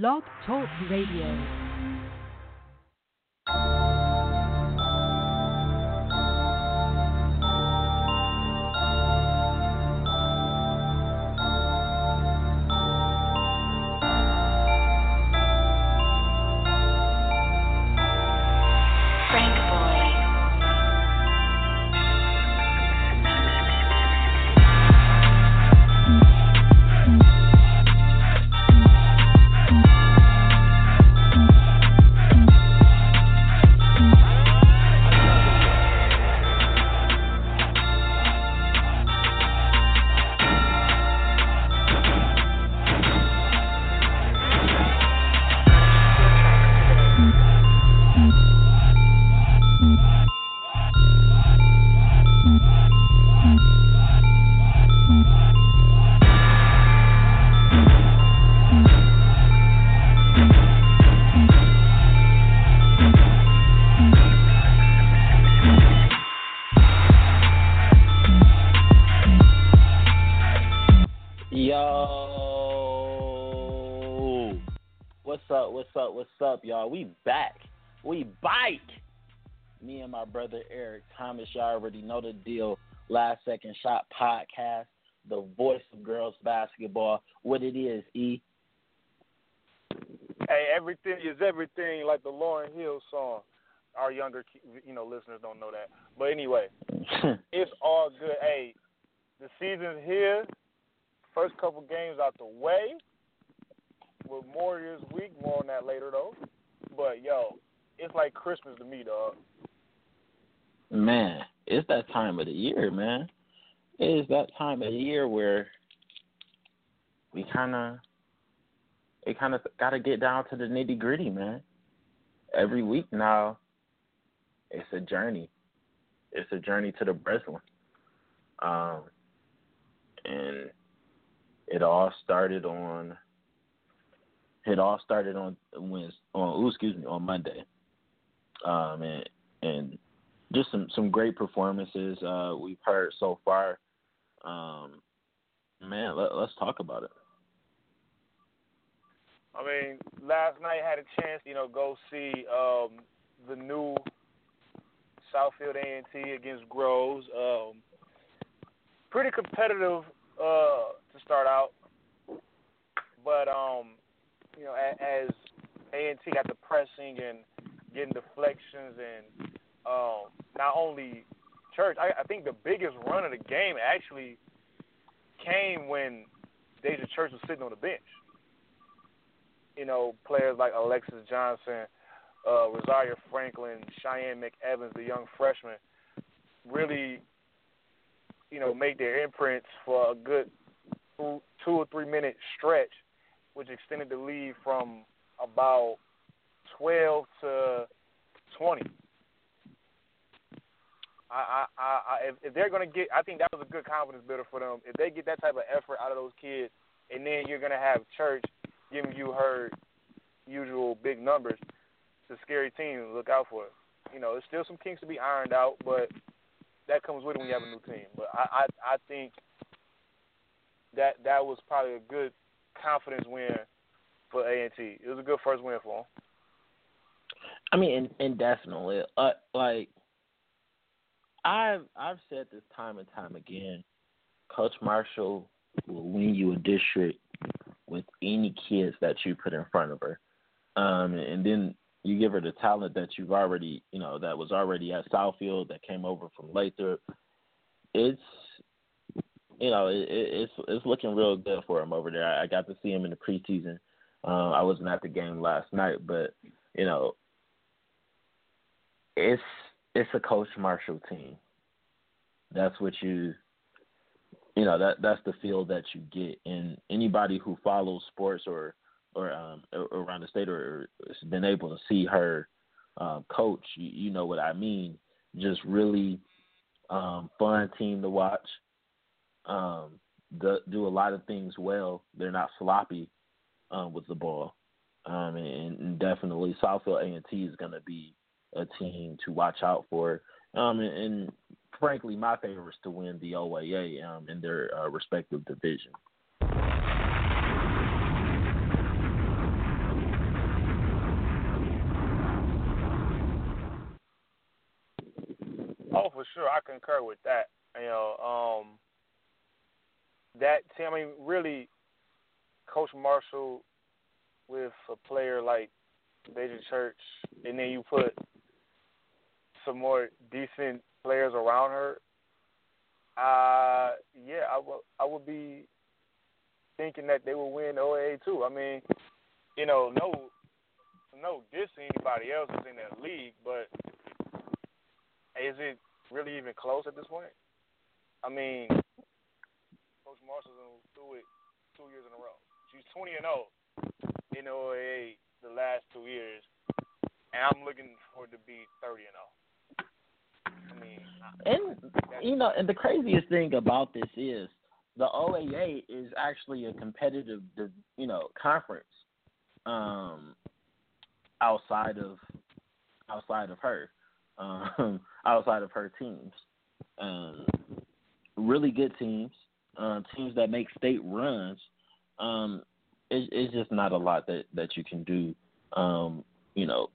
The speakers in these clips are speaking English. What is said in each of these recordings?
Blog Talk Radio. Yo, what's up? What's up? What's up, y'all? We back. We bike. Me and my brother Eric Thomas. Y'all already know the deal. Last Second Shot podcast, the voice of girls basketball. What it is, E. Hey, everything is everything, like the Lauryn Hill song. Our younger, you know, listeners don't know that, but anyway, it's all good. Hey, the season's here. First couple games out the way. With Warriors week, more on that later though. But yo, it's like Christmas to me, dog. man, it's that time of the year, man. It is that time of the year where we kind of, it kind of got to get down to the nitty gritty, man. Every week now, it's a journey. It's a journey to the Breslin. Um, and it all started on. It all started on Wednesday, on ooh, excuse me, on Monday. Um, and and just some some great performances uh, we've heard so far. Um, man, let, let's talk about it. I mean, last night I had a chance, you know, go see um, the new Southfield A and T against Groves. Um, pretty competitive uh, to start out, but um, you know, as A and T got the pressing and getting deflections and um, not only Church, I, I think the biggest run of the game actually came when Deja Church was sitting on the bench. You know, players like Alexis Johnson, uh, Rosaria Franklin, Cheyenne McEvans, the young freshman, really, you know, made their imprints for a good two, or three minute stretch, which extended the lead from about 12 to 20. I, I, I, if, if they're to get, I think that was a good confidence builder for them. If they get that type of effort out of those kids, and then you're to have Church giving you her usual big numbers, it's a scary team to look out for. You know, there's still some kinks to be ironed out, but that comes with it when you have a new team. But I, I, I think that that was probably a good confidence win for A and T. It was a good first win for them. I mean, and, indefinitely, uh, like I've I've said this time and time again, Coach Marshall will win you a district with any kids that you put in front of her. Um, and then you give her the talent that you've already, you know, that was already at Southfield, that came over from Lathrop. It's, you know, it, it's it's looking real good for him over there. I, I got to see him in the preseason. Uh, I wasn't at the game last night, but you know, it's it's a Coach Marshall team. That's what you you know that that's the feel that you get and anybody who follows sports or or um, around the state or has been able to see her um, coach, you, you know what I mean. Just really um, fun team to watch. Um, the, do a lot of things well. They're not sloppy um, with the ball, um, and, and definitely Southfield A and T is going to be a team to watch out for. Um, and, and frankly, my favorites to win the OAA um, in their uh, respective division. Oh, for sure, I concur with that. You know, um, that team. I mean, really, Coach Marshall with a player like Deja Church, and then you put some more decent players around her. Uh, yeah, I would I would be thinking that they will win OAA too. I mean, you know, no, no diss anybody else is in that league, but is it really even close at this point? I mean, Coach Marshall's do it two years in a row. She's 20 and 0 in OAA the last two years, and I'm looking for it to be 30 and 0. I mean, and you know, and the craziest thing about this is the OAA is actually a competitive, you know, conference um, outside of outside of her um, outside of her teams. Um, really good teams, uh, teams that make state runs. Um, it, it's just not a lot that that you can do. Um, you know,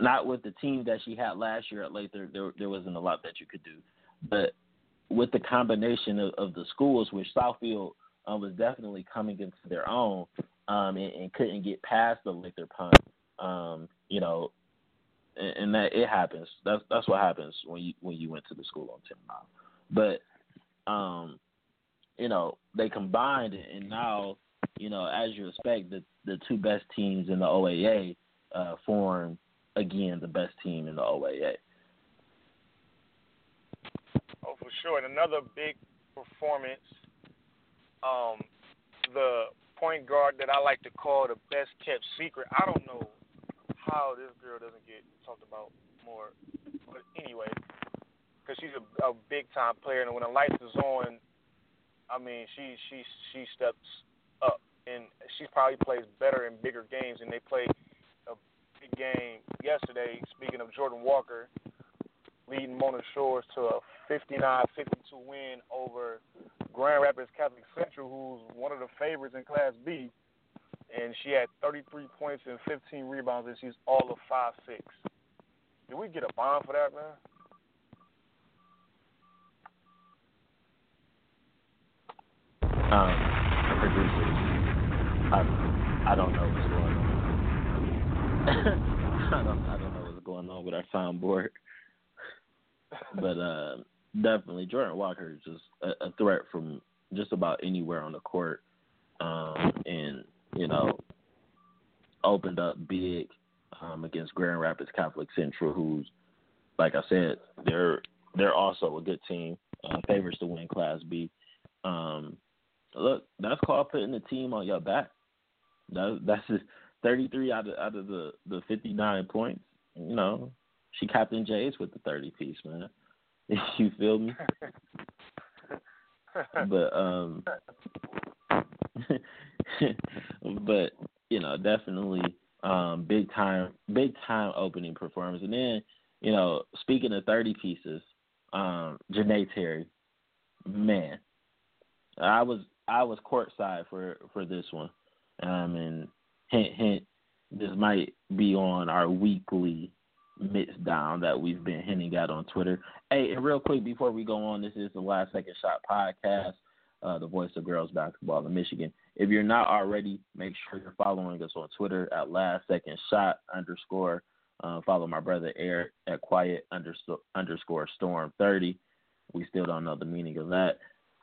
not with the team that she had last year at Lathrop. There there wasn't a lot that you could do, but with the combination of, of the schools, which Southfield uh, was definitely coming into their own um, and, and couldn't get past the Lathrop punt. Um, you know, and, and that it happens. That's that's what happens when you when you went to the school on ten mile. But um, you know, they combined and now, you know, as you expect, the the two best teams in the OAA uh, form again the best team in the OAA. Oh, for sure. And another big performance, um, the point guard that I like to call the best kept secret. I don't know how this girl doesn't get talked about more. But anyway, because she's a, a big time player, and when the lights is on, I mean, she she she steps up, and she probably plays better in bigger games. And they played a big game yesterday. Speaking of Jordan Walker, leading Mona Shores to a 59-52 win over Grand Rapids Catholic Central, who's one of the favorites in Class B and she had 33 points and 15 rebounds, and she's all of five six. Did we get a bond for that, man? Um, producers, I I don't know what's going on. I don't I don't know what's going on with our soundboard, but uh, definitely Jordan Walker is just a, a threat from just about anywhere on the court, um, and you know, opened up big um, against Grand Rapids Catholic Central, who's, like I said, they're they're also a good team, uh, favorites to win Class B. Um, look, that's called putting the team on your back. That, that's 33 out of out of the the 59 points. You know, she captain Jays with the 30 piece, man. you feel me? but um but you know, definitely um, big time, big time opening performance. And then, you know, speaking of thirty pieces, um, Janae Terry, man, I was I was courtside for for this one, um, and hint hint, this might be on our weekly mix down that we've been hinting at on Twitter. Hey, and real quick before we go on, this is the last second shot podcast uh, the voice of girls basketball in Michigan. If you're not already, make sure you're following us on Twitter at last second shot underscore. Uh, follow my brother Eric at quiet underscore, underscore storm 30. We still don't know the meaning of that.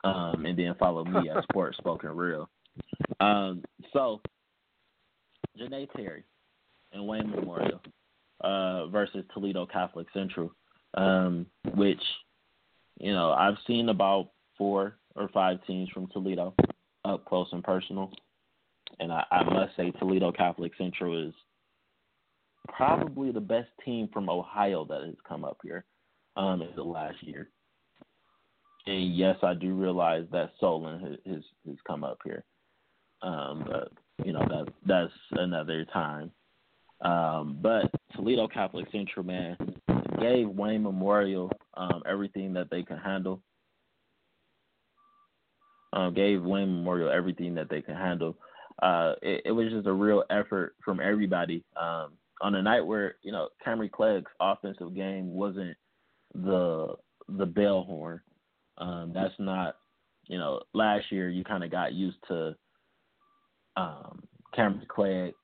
Um, and then follow me at sports spoken real. Um, so, Janae Terry and Wayne Memorial uh, versus Toledo Catholic Central, um, which, you know, I've seen about four or five teams from Toledo up close and personal. and I, I must say Toledo Catholic Central is probably the best team from Ohio that has come up here um, in the last year. And yes, I do realize that Solon has has, come up here, um, but you know that that's another time. Um, but Toledo Catholic Central, man, gave Wayne Memorial um, everything that they can handle. Um, gave Wayne Memorial everything that they can handle. Uh, it, it, was just a real effort from everybody. Um, on a night where you know Camry Clegg's offensive game wasn't the the bell horn. Um, that's not you know last year you kind of got used to um, Cameron Clegg,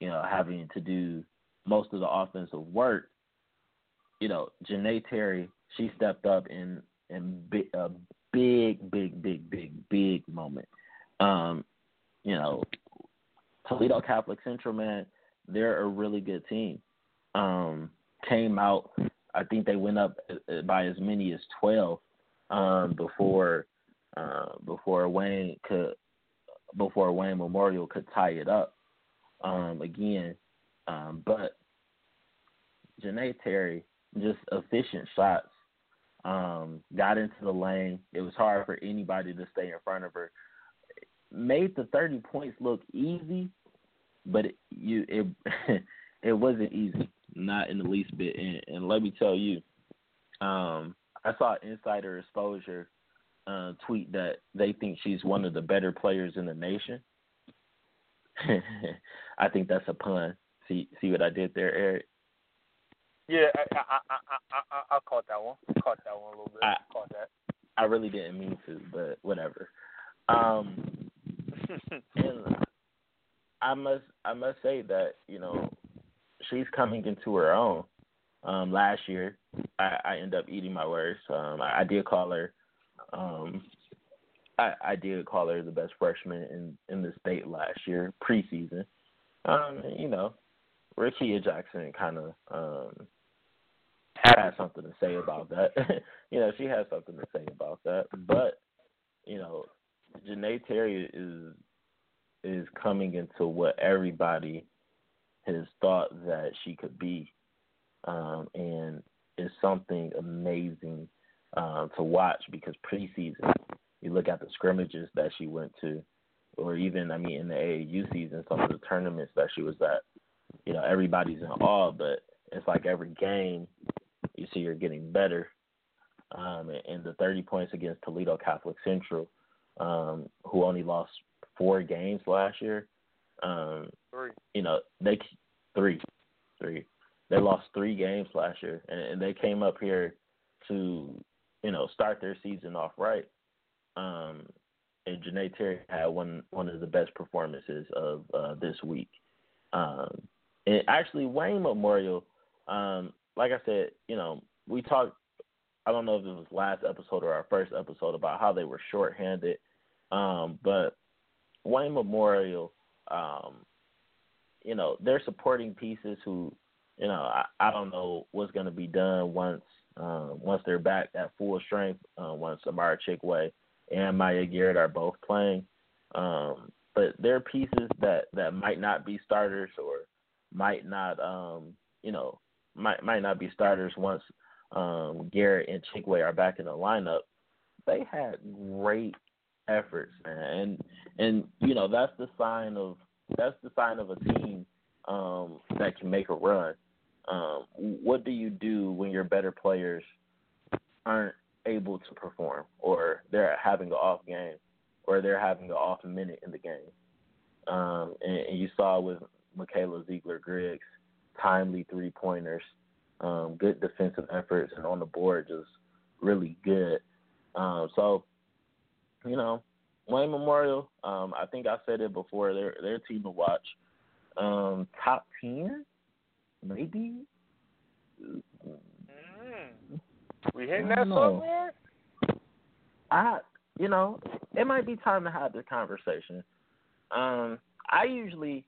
you know having to do most of the offensive work. You know Janae Terry she stepped up in in a big big big big big moment. Um, you know Toledo Catholic Central man they're a really good team. Um, came out, I think they went up by as many as twelve um, before uh, before Wayne could before Wayne Memorial could tie it up um, again. Um, but Janae Terry just efficient shots. Um, got into the lane. It was hard for anybody to stay in front of her. Made the thirty points look easy, but it, you it it wasn't easy, not in the least bit. And, and let me tell you, um, I saw Insider Exposure uh, tweet that they think she's one of the better players in the nation. I think that's a pun. See see what I did there, Eric? Yeah, I I I I, I caught that one. Caught that one a little bit. I, caught that. I really didn't mean to, but whatever. Um, and I must I must say that you know she's coming into her own. Um, last year, I, I end up eating my words. Um, I, I did call her. Um, I, I did call her the best freshman in in the state last year preseason. Um, you know, Rickea Jackson kind of um, had something to say about that. you know, she has something to say about that. But you know, Janae Terry is is coming into what everybody has thought that she could be, um, and it's something amazing uh, to watch because preseason, you look at the scrimmages that she went to, or even I mean in the AAU season, some of the tournaments that she was at. You know, everybody's in awe, but it's like every game you see her getting better. Um, and the 30 points against Toledo Catholic Central, um, who only lost four games last year. Um, three. You know, they three, three. They lost three games last year, and, and they came up here to, you know, start their season off right. Um, and Janae Terry had one one of the best performances of uh, this week. Um, and actually, Wayne Memorial, um, like I said, you know, we talked. I don't know if it was last episode or our first episode about how they were shorthanded, um, but Wayne Memorial, um, you know, they're supporting pieces who, you know, I, I don't know what's going to be done once um, once they're back at full strength. Uh, once Amara Chikwe and Maya Garrett are both playing, um, but they're pieces that that might not be starters or might not, um, you know, might might not be starters once um, Garrett and Chikwe are back in the lineup. They had great efforts, man. And and you know that's the sign of that's the sign of a team um, that can make a run. Um, what do you do when your better players aren't able to perform, or they're having an off game, or they're having an off minute in the game? Um, and, and you saw with Michaela Ziegler Griggs, timely three pointers, um, good defensive efforts, and on the board just really good. Um, so you know, Wayne Memorial. Um, I think I said it before. They're they're a team to watch. Um, top ten, maybe. Mm. We hitting that somewhere. I, you know, it might be time to have this conversation. Um, I usually,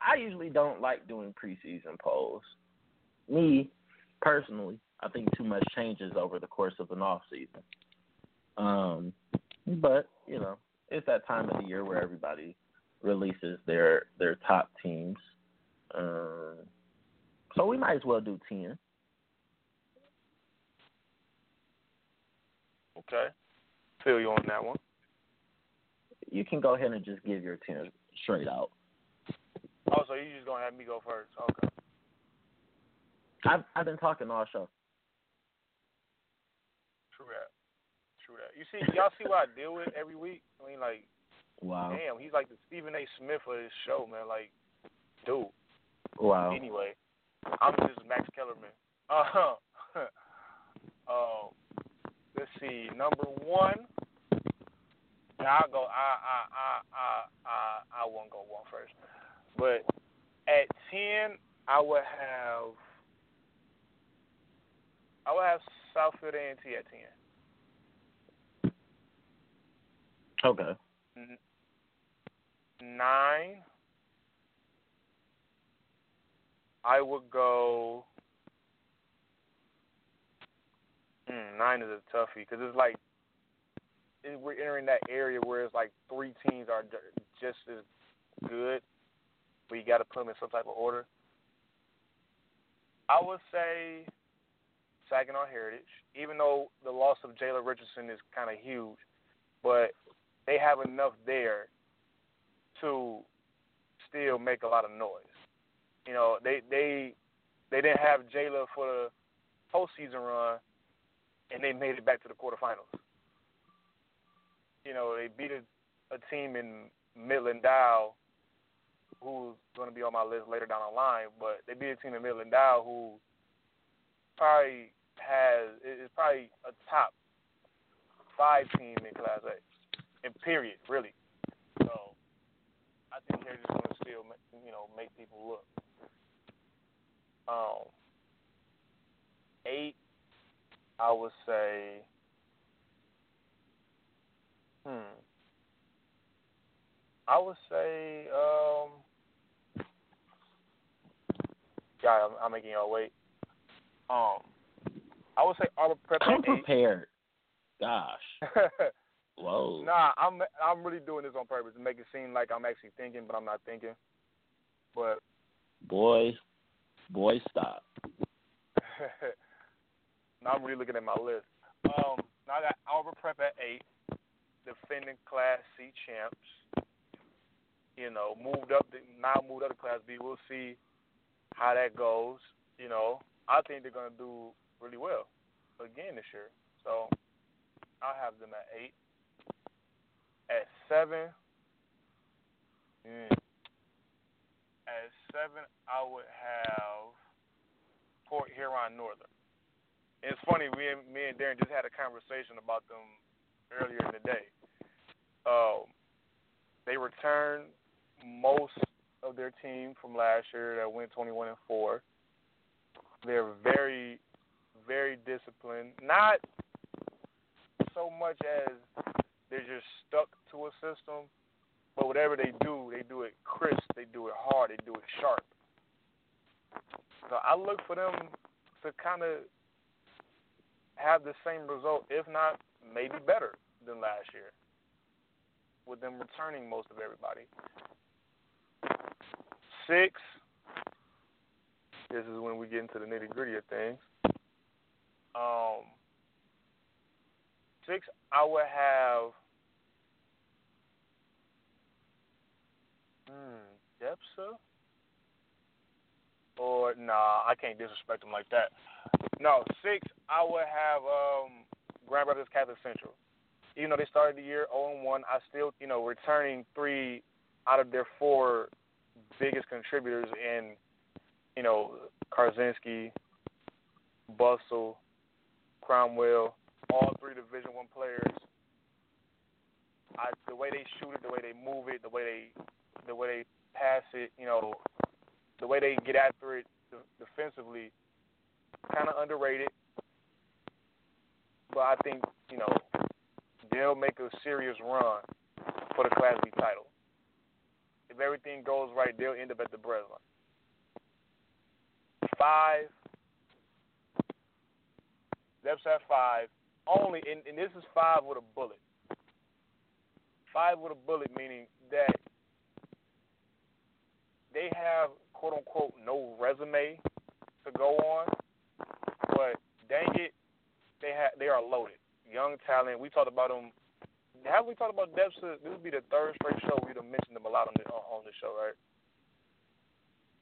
I usually don't like doing preseason polls. Me, personally, I think too much changes over the course of an off season. Um, but you know, it's that time of the year where everybody releases their their top teams. Um, so we might as well do ten. Okay. Feel you on that one. You can go ahead and just give your ten straight out. Oh, so you're just gonna have me go first? Okay. I've I've been talking all show. True that. True that. You see, y'all see what I deal with every week? I mean, like, Wow. damn, he's like the Stephen A. Smith of this show, man. Like, dude. Wow. Anyway, I'm just Max Kellerman. Uh, huh. um, let's see. Number one. Now I'll go. I I I I I I won't go one first, but at ten, I would have. I would have Southfield A and T at ten. Okay. Nine. I would go. Mm, nine is a toughie because it's like it, we're entering that area where it's like three teams are just as good, but you got to put them in some type of order. I would say Saginaw Heritage, even though the loss of Jalen Richardson is kind of huge, but they have enough there to still make a lot of noise. You know, they they they didn't have Jayla for the postseason run, and they made it back to the quarterfinals. You know, they beat a, a team in Midland Dow, who's going to be on my list later down the line. But they beat a team in Midland Dow who probably has is probably a top five team in Class A, in period, really. So I think they're just going to still, you know, make people look. Um, eight, I would say. Hmm. I would say. Um. Yeah, I'm, I'm making y'all wait. Um, I would say Arbor Prep Come at eight. prepared. Gosh. Whoa. nah, I'm I'm really doing this on purpose to make it seem like I'm actually thinking, but I'm not thinking. But Boy, boy, stop. now I'm really looking at my list. Um, now I got Arbor Prep at eight, defending Class C champs. You know, moved up. The, now moved up to Class B. We'll see how that goes. You know, I think they're gonna do really well again this year. So I'll have them at eight. At seven. Mm, at seven, I would have Port Huron Northern. And it's funny, we and, me and Darren just had a conversation about them earlier in the day. Um, they returned most of their team from last year that went 21 and four. They're very, very disciplined. Not so much as they're just stuck to a system, but whatever they do, they do it crisp, they do it hard, they do it sharp. So I look for them to kind of have the same result, if not maybe better than last year, with them returning most of everybody. Six. This is when we get into the nitty gritty of things. Um, six, I would have. Hmm, Depsa? Or nah, I can't disrespect them like that. No, six, I would have um Grand Rapids Catholic Central. Even though they started the year 0 and 1, I still, you know, returning three out of their four biggest contributors in, you know, Karzinski, Bustle, Cromwell, all three Division One players. I, the way they shoot it, the way they move it, the way they, the way they pass it, you know, the way they get after it defensively, kind of underrated. But I think you know they'll make a serious run for the Class B title. If everything goes right, they'll end up at the Breslin. Five. Depsa at five. Only, and, and this is five with a bullet. Five with a bullet, meaning that they have quote unquote no resume to go on, but dang it, they have they are loaded. Young talent. We talked about them. Have we talked about Depsa? This would be the third straight show we'd have mentioned them a lot on the on the show, right?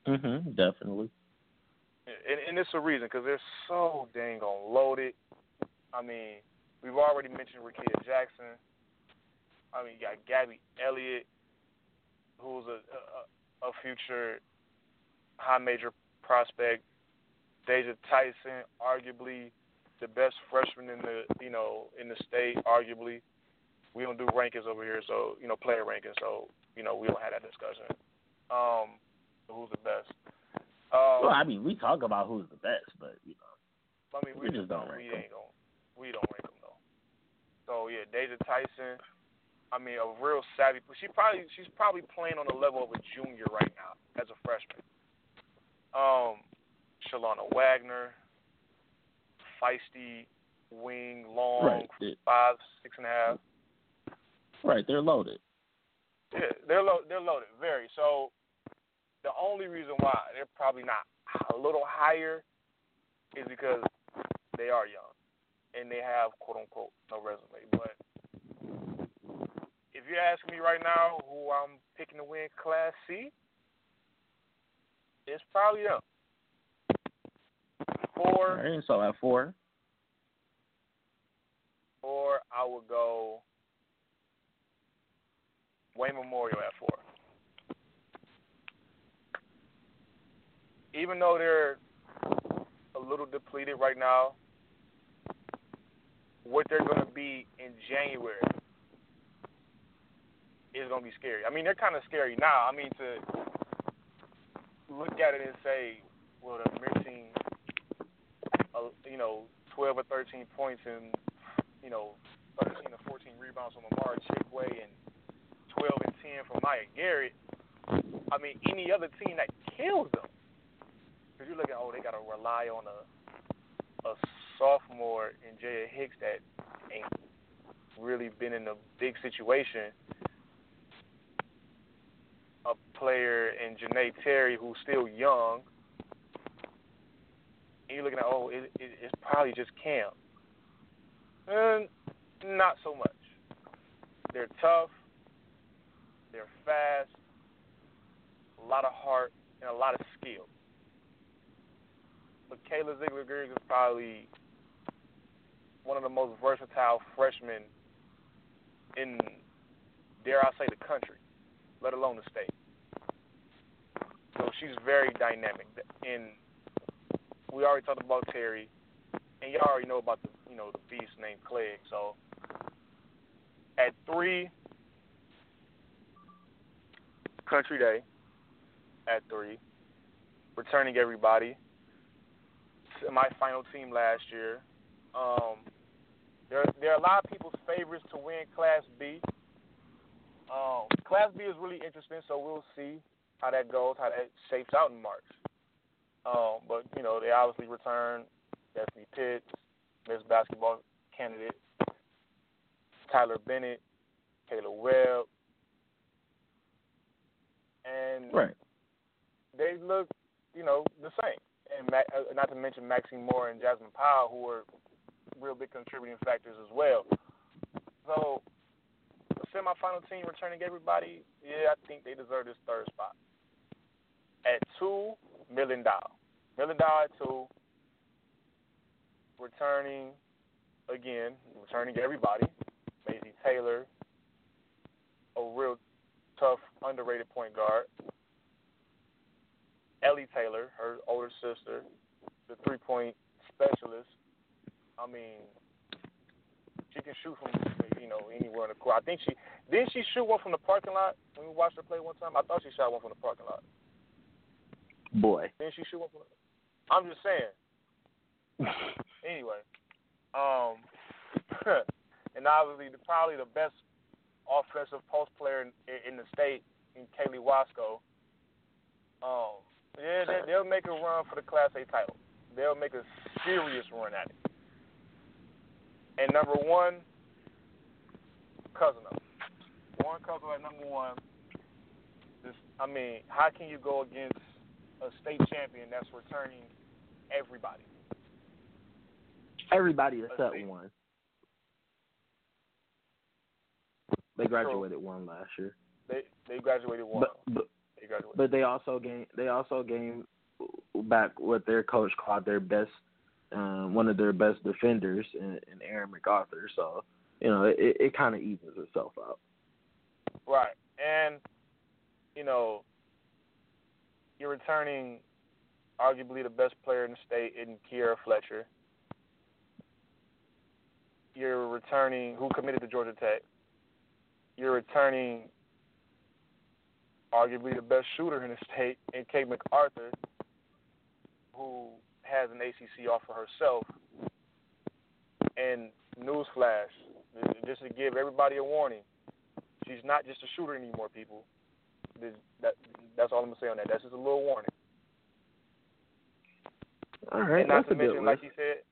Mhm. Definitely. And, and it's a reason because they're so dang on loaded. I mean, we've already mentioned Rickea Jackson. I mean, you got Gabby Elliott, who's a, a, a future high major prospect. Deja Tyson, arguably the best freshman in the you know in the state, arguably. We don't do rankings over here, so you know player rankings, so you know we don't have that discussion. Um, who's the best? Um, well, I mean, we talk about who's the best, but you know, I mean, we, we just don't we rank them. ain't gonna, we don't rank them though. So yeah, Deja Tyson. I mean, a real savvy. She probably she's probably playing on the level of a junior right now as a freshman. Um, Shalana Wagner, feisty wing, long, Right. Five, six and a half. Right. They're loaded. Yeah, they're lo- they're loaded, very. So the only reason why they're probably not a little higher is because they are young and they have quote unquote no resume. But if you're asking me right now who I'm picking to win Class C, it's probably them. Four, right. So at four. or I would go Wayne Memorial at four. Even though they're a little depleted right now, what they're going to be in January is to be scary. I mean, they're kind of scary now. I mean, to look at it and say, well, they're missing, uh, you know, 12 or 13 points and, you know, 13 or 14 rebounds from Amara Chikwe and 12 and 10 from Maya Garrett. I mean, any other team that kills them. Because you're looking, oh, they got to rely on a a sophomore in Jaya Hicks that ain't really been in a big situation. A player in Janae Terry who's still young. And you're looking at, oh, it, it, it's probably just Cam. And not so much. They're tough. They're fast. A lot of heart and a lot of skill. But Kayla Ziegler Griggs is probably one of the most versatile freshmen in, dare I say, the country, let alone the state. So she's very dynamic. And we already talked about Terry, and y'all already know about the you know the beast named Clegg. So at three, Country Day. At three, returning everybody. My final team last year. Um, there, there are a lot of people's favorites to win Class B. Um, Class B is really interesting, so we'll see how that goes, how that shapes out in March. Um, but you know, they obviously return Destiny Pitts, Miss Basketball candidate, Tyler Bennett, Kayla Webb, and Right. they look, you know, the same. And Ma- uh, not to mention Maxine Moore and Jasmine Powell, who are real big contributing factors as well. So, semifinal team returning everybody, yeah, I think they deserve this third spot. At two, Midland Dow. Midland at two. Returning, again, returning everybody. Maisie Taylor, a real tough, underrated point guard. Ellie Taylor, her older sister, the three point specialist. I mean, she can shoot from you know anywhere in the court. I think she didn't she shoot one from the parking lot when we watched her play one time. I thought she shot one from the parking lot. Boy. Didn't she shoot one from? The, I'm just saying. anyway, um, and obviously the, probably the best offensive post player in, in the state, in Kaylee Wasco. Um, yeah, they, they'll make a run for the Class A title. They'll make a serious run at it. And number one, cousin of one cousin at number one. This I mean, how can you go against a state champion that's returning everybody? Everybody except one. They graduated one last year, They they graduated one. but but they graduated. but they also gained they also gained back what their coach called their best um, one of their best defenders in, in Erin MacArthur. So you know it, it kind of evens itself out. Right. And, you know, you're returning arguably the best player in the state in Kiera Fletcher. You're returning who committed to Georgia Tech. You're returning arguably the best shooter in the state in Kate MacArthur, who has an ACC offer herself. And newsflash, just to give everybody a warning, she's not just a shooter anymore, people. That, that's all I'm gonna say on that. That's just a little warning. All right, and not that's to mention, like you said,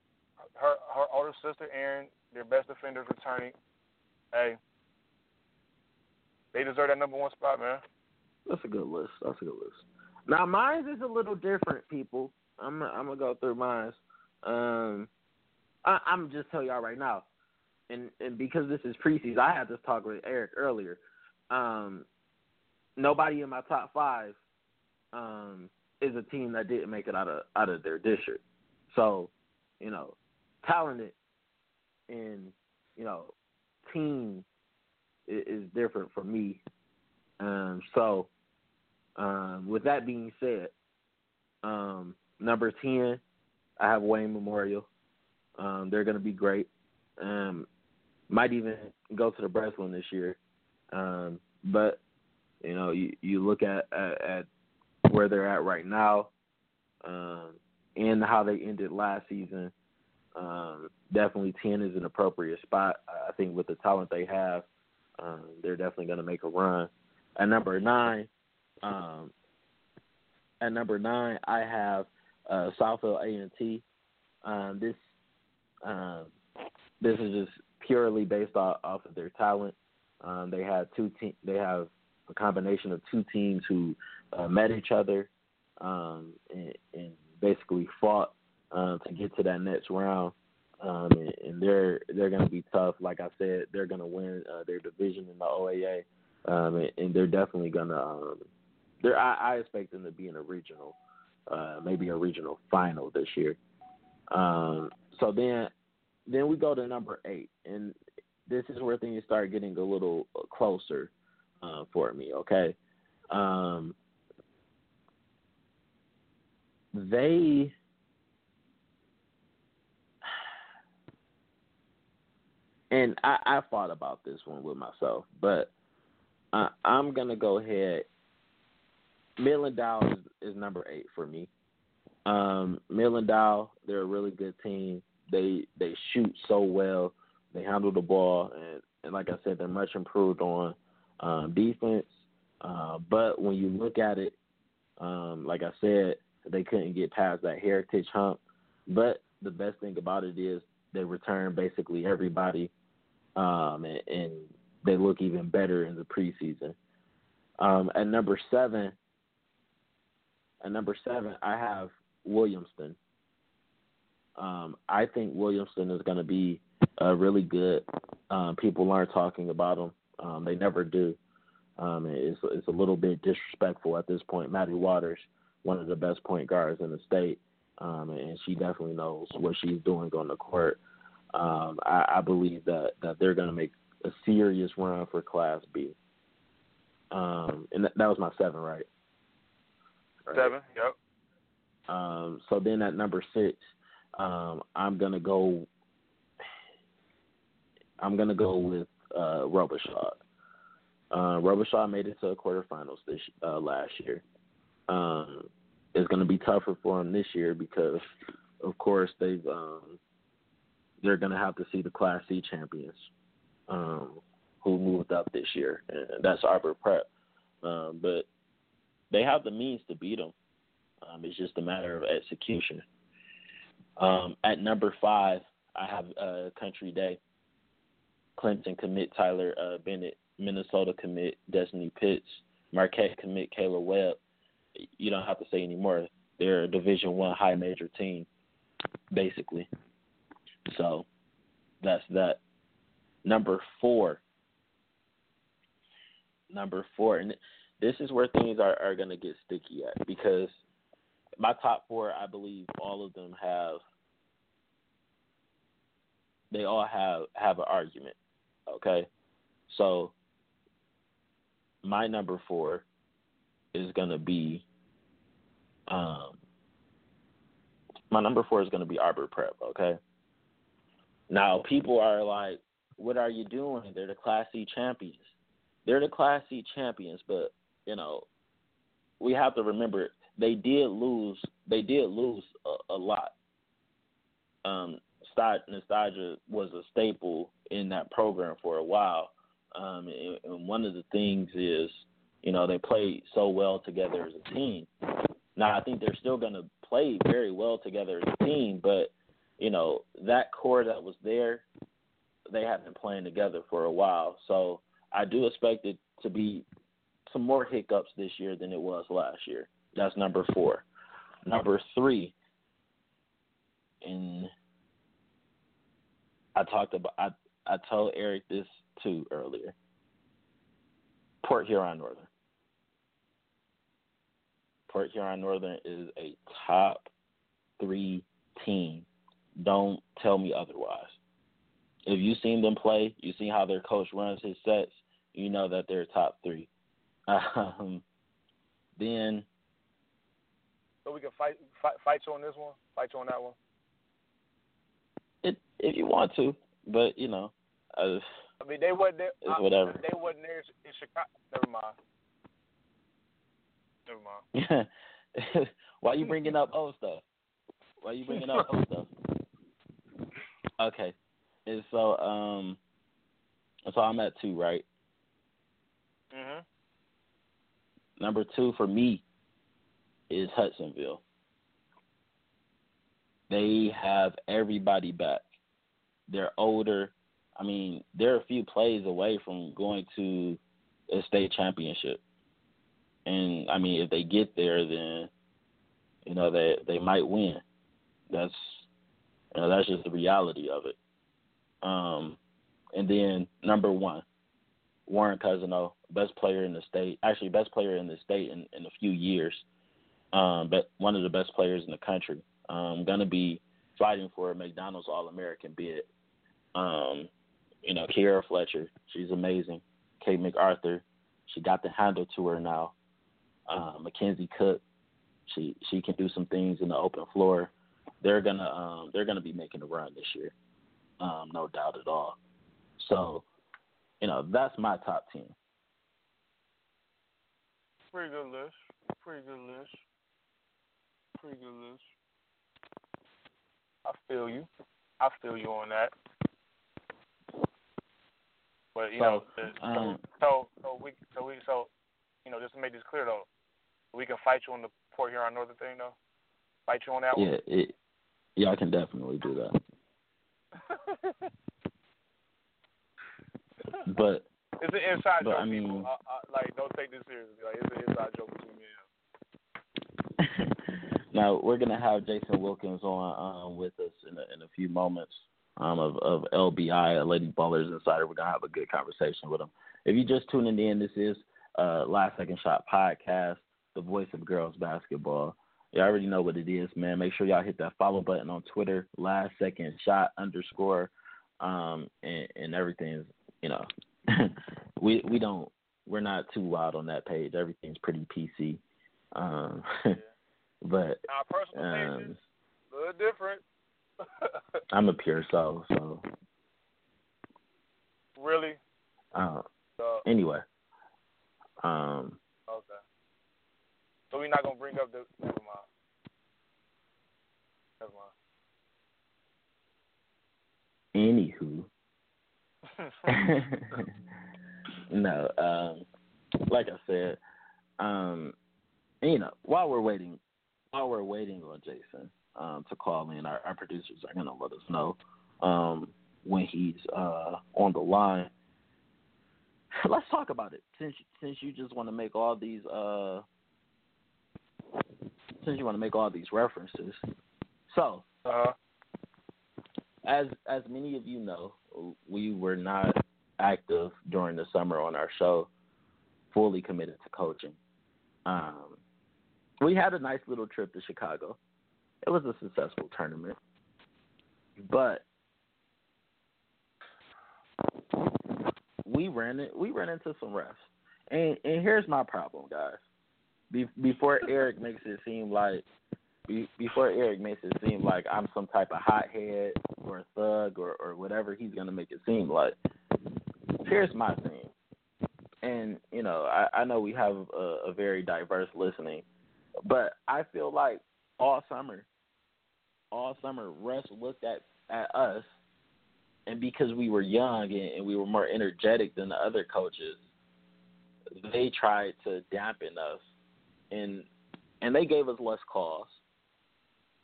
her her older sister Erin, their best defenders returning. Hey, they deserve that number one spot, man. That's a good list. That's a good list. Now mine is a little different, people. I'm I'm gonna go through mine. Um, I, I'm just tell y'all right now, and and because this is preseason, I had this talk with Eric earlier. Um, nobody in my top five um, is a team that didn't make it out of out of their district. So, you know, talented and you know, team is, is different for me. Um, so, um, with that being said, um, number ten, I have Wayne Memorial. Um, they're going to be great. Um, might even go to the Breslin this year. Um, but you know, you, you look at, at at where they're at right now, um, and how they ended last season. Um, definitely ten is an appropriate spot. I think with the talent they have, um, they're definitely going to make a run. At number nine, um, at number nine, I have uh, Southfield A and T. Um, this um, this is just purely based off, off of their talent. Um, they had two te- They have a combination of two teams who uh, met each other um, and, and basically fought uh, to get to that next round. Um, and, and they're they're going to be tough. Like I said, they're going to win uh, their division in the OAA, um, and, and they're definitely going to. Um, they're I, I expect them to be in a regional, uh, maybe a regional final this year. Um, so then, then we go to number eight, and this is where things start getting a little closer uh, for me. Okay, um, they and I, I thought about this one with myself, but I, I'm gonna go ahead. Midland Dow is, is number eight for me. Um, Midland Dow, they're a really good team. They they shoot so well. They handle the ball, and, and like I said, they're much improved on um, defense. Uh, but when you look at it, um, like I said, they couldn't get past that heritage hump. But the best thing about it is they return basically everybody, um, and, and they look even better in the preseason. Um, at number seven, at number seven, I have Williamston. Um, I think Williamston is going to be uh, really good. Um, people aren't talking about them. Um, they never do. Um, it's it's a little bit disrespectful at this point. Maddie Waters, one of the best point guards in the state, um, and she definitely knows what she's doing on the court. Um, I, I believe that that they're going to make a serious run for Class B. Um, and that, that was my seven, right? Right. Seven. Yep. Um, so then at number six, um, I'm gonna go. I'm gonna go with uh, Robichaud. Uh, Robichaud made it to the quarterfinals this uh, last year. Um, it's gonna be tougher for him this year because, of course, they've um, they're gonna have to see the Class C champions um, who moved up this year, and that's Arbor Prep. Um, but they have the means to beat them. Um, it's just a matter of execution. Um, at number five, I have uh, Country Day. Clemson commit Tyler uh, Bennett, Minnesota commit Destiny Pitts, Marquette commit Kayla Webb, you don't have to say anymore. They're a Division One high major team, basically. So that's that. Number four. Number four, and this is where things are, are going to get sticky at because my top four, I believe all of them have they all have have an argument. Okay, so my number four is gonna be um my number four is gonna be Arbor Prep. Okay. Now people are like, what are you doing? They're the Class C champions. They're the Class C champions, but you know, we have to remember they did lose. They did lose a, a lot. Um, nostalgia was a staple in that program for a while. Um, and, and one of the things is, you know, they played so well together as a team. Now I think they're still going to play very well together as a team, but you know that core that was there, they have been playing together for a while. So I do expect it to be some more hiccups this year than it was last year. That's number four. Number three, and I talked about I I told Eric this too earlier. Port Huron Northern. Port Huron Northern is a top three team. Don't tell me otherwise. If you've seen them play, you've seen how their coach runs his sets, you know that they're top three. Um, then so we can fight, fight fight you on this one, fight you on that one. It, if you want to, but you know, uh, I mean they wasn't there. It's whatever. They wasn't there in Chicago. Never mind. Never mind. Why you bringing up old stuff? Why are you bringing up old stuff? Okay, and so um, so I'm at two, right? Mhm. Number two for me is Hudsonville. They have everybody back. They're older. I mean, they're a few plays away from going to a state championship. And I mean, if they get there, then you know they they might win. That's you know that's just the reality of it. Um, and then number one, Warren Cousino, best player in the state. Actually, best player in the state in, in a few years um, but one of the best players in the country. Um, going to be fighting for a McDonald's All American bid. Um, you know, Kiera Fletcher, she's amazing. Kate MacArthur, she got the handle to her now. Uh, Mackenzie Cook, she she can do some things in the open floor. They're gonna um, they're gonna be making a run this year, um, no doubt at all. So, you know, that's my top team. Pretty good list. Pretty good list pretty good list. I feel you. I feel you on that. But you so, know, um, so so we so we so you know just to make this clear though, we can fight you on the Port Huron Northern thing though. Fight you on that yeah, one. Yeah, it, yeah, I can definitely do that. but it's an inside but, joke. I mean, people. I, I, like, don't take this seriously. Like, it's an inside joke between me and him. Now we're gonna have Jason Wilkins on um, with us in a, in a few moments um, of, of LBI, a Lady Ballers Insider. We're gonna have a good conversation with him. If you're just tuning in, this is uh, Last Second Shot podcast, the voice of girls basketball. You already know what it is, man. Make sure y'all hit that follow button on Twitter, Last Second Shot underscore, um, and, and everything's you know, we we don't we're not too wild on that page. Everything's pretty PC. Um, But our personal um, pages a little different. I'm a pure soul, so really. Uh, so, anyway. Um. Okay. So we're not gonna bring up the. Never mind. Never mind. Anywho. no, um, like I said, um, you know, while we're waiting while we're waiting on Jason um, to call in, our, our producers are going to let us know um, when he's uh, on the line. let's talk about it since since you just want to make all these uh since you want to make all these references. So, Uh-huh. As as many of you know, we were not active during the summer on our show, fully committed to coaching. Um, we had a nice little trip to Chicago. It was a successful tournament, but we ran it. We ran into some refs, and and here's my problem, guys. Be, before Eric makes it seem like be, before Eric makes it seem like I'm some type of hothead or a thug or, or whatever he's gonna make it seem like. Here's my thing, and you know I, I know we have a, a very diverse listening, but I feel like all summer, all summer, Russ looked at at us, and because we were young and, and we were more energetic than the other coaches, they tried to dampen us, and and they gave us less calls.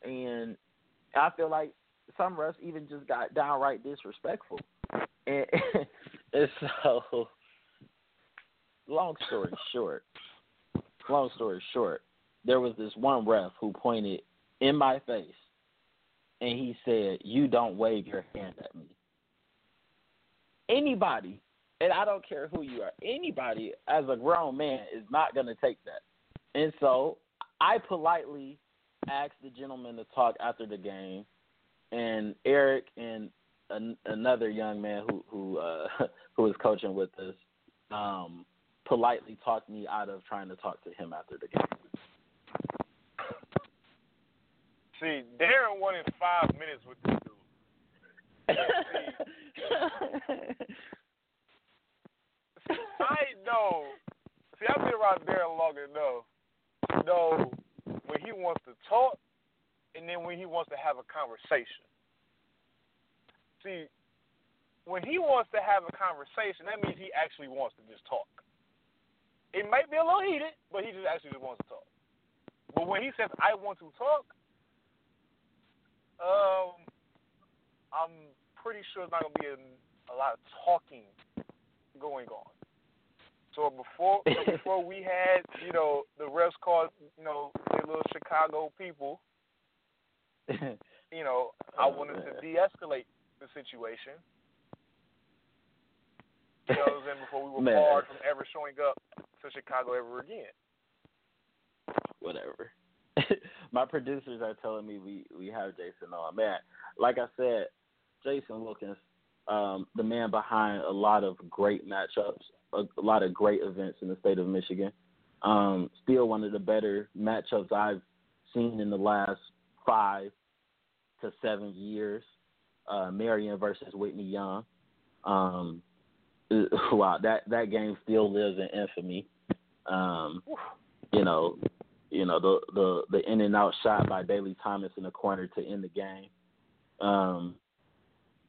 And I feel like some refs even just got downright disrespectful. And, and so, long story short, long story short, there was this one ref who pointed in my face and he said, You don't wave your hand at me. Anybody, and I don't care who you are, anybody as a grown man is not going to take that. And so I politely asked the gentleman to talk after the game, and Eric and an, another young man who who uh, who was coaching with us um, politely talked me out of trying to talk to him after the game. See, Darren won in five minutes with this dude. I know. See, I've been around Darren long enough know when he wants to talk and then when he wants to have a conversation. See, when he wants to have a conversation, that means he actually wants to just talk. It might be a little heated, but he just actually just wants to talk. But when he says, I want to talk, um, I'm pretty sure it's not going to be a, a lot of talking going on. So before so before we had, you know, the refs called, you know, the little Chicago people, you know, I Oh, wanted to de-escalate the situation. You know what I'm saying? Before we were Man. barred from ever showing up to Chicago ever again. Whatever. My producers are telling me we we have Jason on. Man, like I said, Jason Wilkins, um, the man behind a lot of great matchups, a, a lot of great events in the state of Michigan. Um, still one of the better matchups I've seen in the last five to seven years. Uh, Marion versus Whitney Young. Um, wow, that that game still lives in infamy. Um, you know, you know the the the in and out shot by Bailey Thomas in the corner to end the game. Um,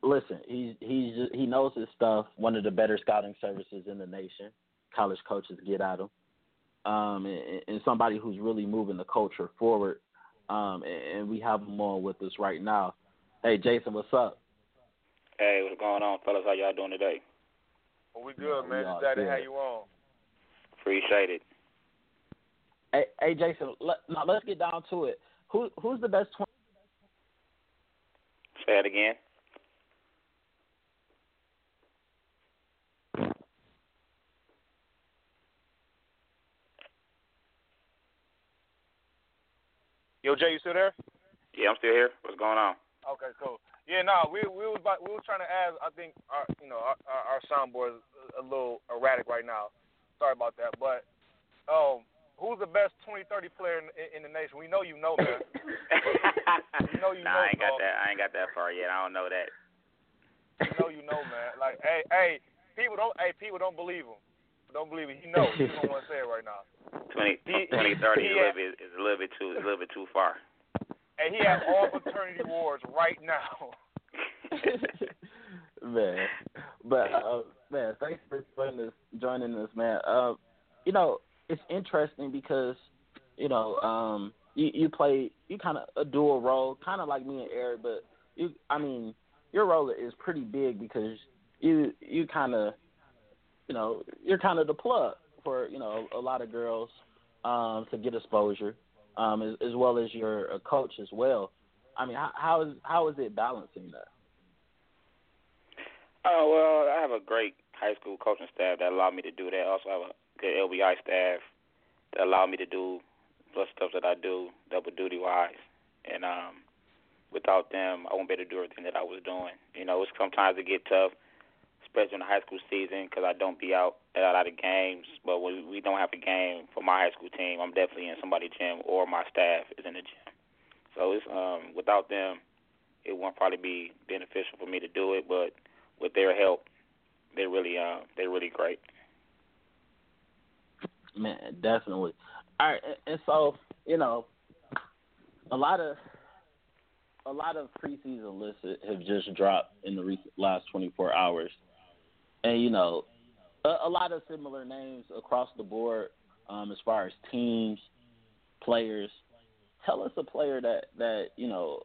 listen, he's he's just, he knows his stuff. One of the better scouting services in the nation. College coaches get at him, um, and, and somebody who's really moving the culture forward. Um, and, and we have him on with us right now. Hey, Jason, what's up? Hey, what's going on, fellas? How y'all doing today? Well, we good, we man. all Just glad to have you on. Appreciate it. Hey, hey Jason, let, now let's get down to it. Who who's the best twenty? Say it again. Yo, Jay, you still there? Yeah, I'm still here. What's going on? Okay, cool. Yeah, no, we we was about, we was trying to ask. I think our you know our our, our soundboard is a little erratic right now. Sorry about that, but um, who's the best 2030 player in, in the nation? We know you know, man. You know you nah, know, I ain't got dog. that. I ain't got that far yet. I don't know that. You know you know, man. Like, hey, hey, people don't, hey, people don't believe him. Don't believe it. He knows. He don't want to say it right now. 20, He- 20 30 he is a had- little bit is a little bit too is a little bit too far. And he has all fraternity wars right now. man, but uh, man, thanks for joining us. Joining us, man. Uh, you know, it's interesting because you know, um, you you play you kind of a dual role, kind of like me and Eric, but you, I mean, your role is pretty big because you you kind of you know, you're kind of the plug for you know a lot of girls um, to get exposure, um, as, as well as you're a coach as well. I mean, how, how is how is it balancing that? Oh well, I have a great high school coaching staff that allow me to do that. Also, I have a good LBI staff that allow me to do the stuff that I do double duty wise. And um, without them, I won't be able to do everything that I was doing. You know, it's sometimes it get tough, especially in the high school season, because I don't be out at a lot of games. But when we don't have a game for my high school team, I'm definitely in somebody's gym or my staff is in the gym. So it's um, without them, it won't probably be beneficial for me to do it. But with their help, they're really uh, they're really great. Man, definitely. All right, and so you know, a lot of a lot of preseason lists have just dropped in the recent, last 24 hours, and you know, a, a lot of similar names across the board um, as far as teams, players. Tell us a player that that you know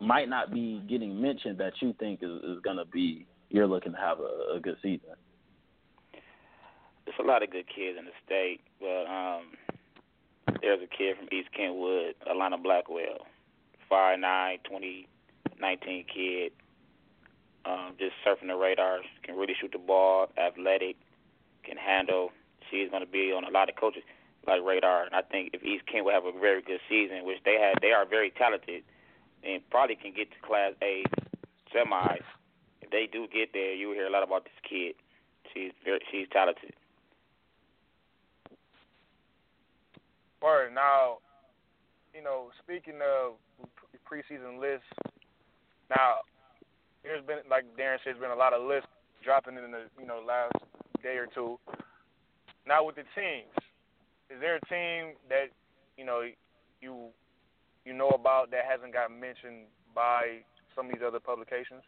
might not be getting mentioned that you think is, is going to be you're looking to have a, a good season. There's a lot of good kids in the state, but um, there's a kid from East Kentwood, Alana Blackwell, five nine, twenty nineteen kid, um, just surfing the radar. Can really shoot the ball, athletic, can handle. She's going to be on a lot of coaches like radar, and I think if East Kentwood have a very good season, which they have, they are very talented and probably can get to Class A semis. If they do get there, you will hear a lot about this kid. She's very she's talented. Word. Now, you know, speaking of preseason lists, now there's been, like Darren said, there's been a lot of lists dropping in the you know last day or two. Now with the teams, is there a team that you know you you know about that hasn't got mentioned by some of these other publications?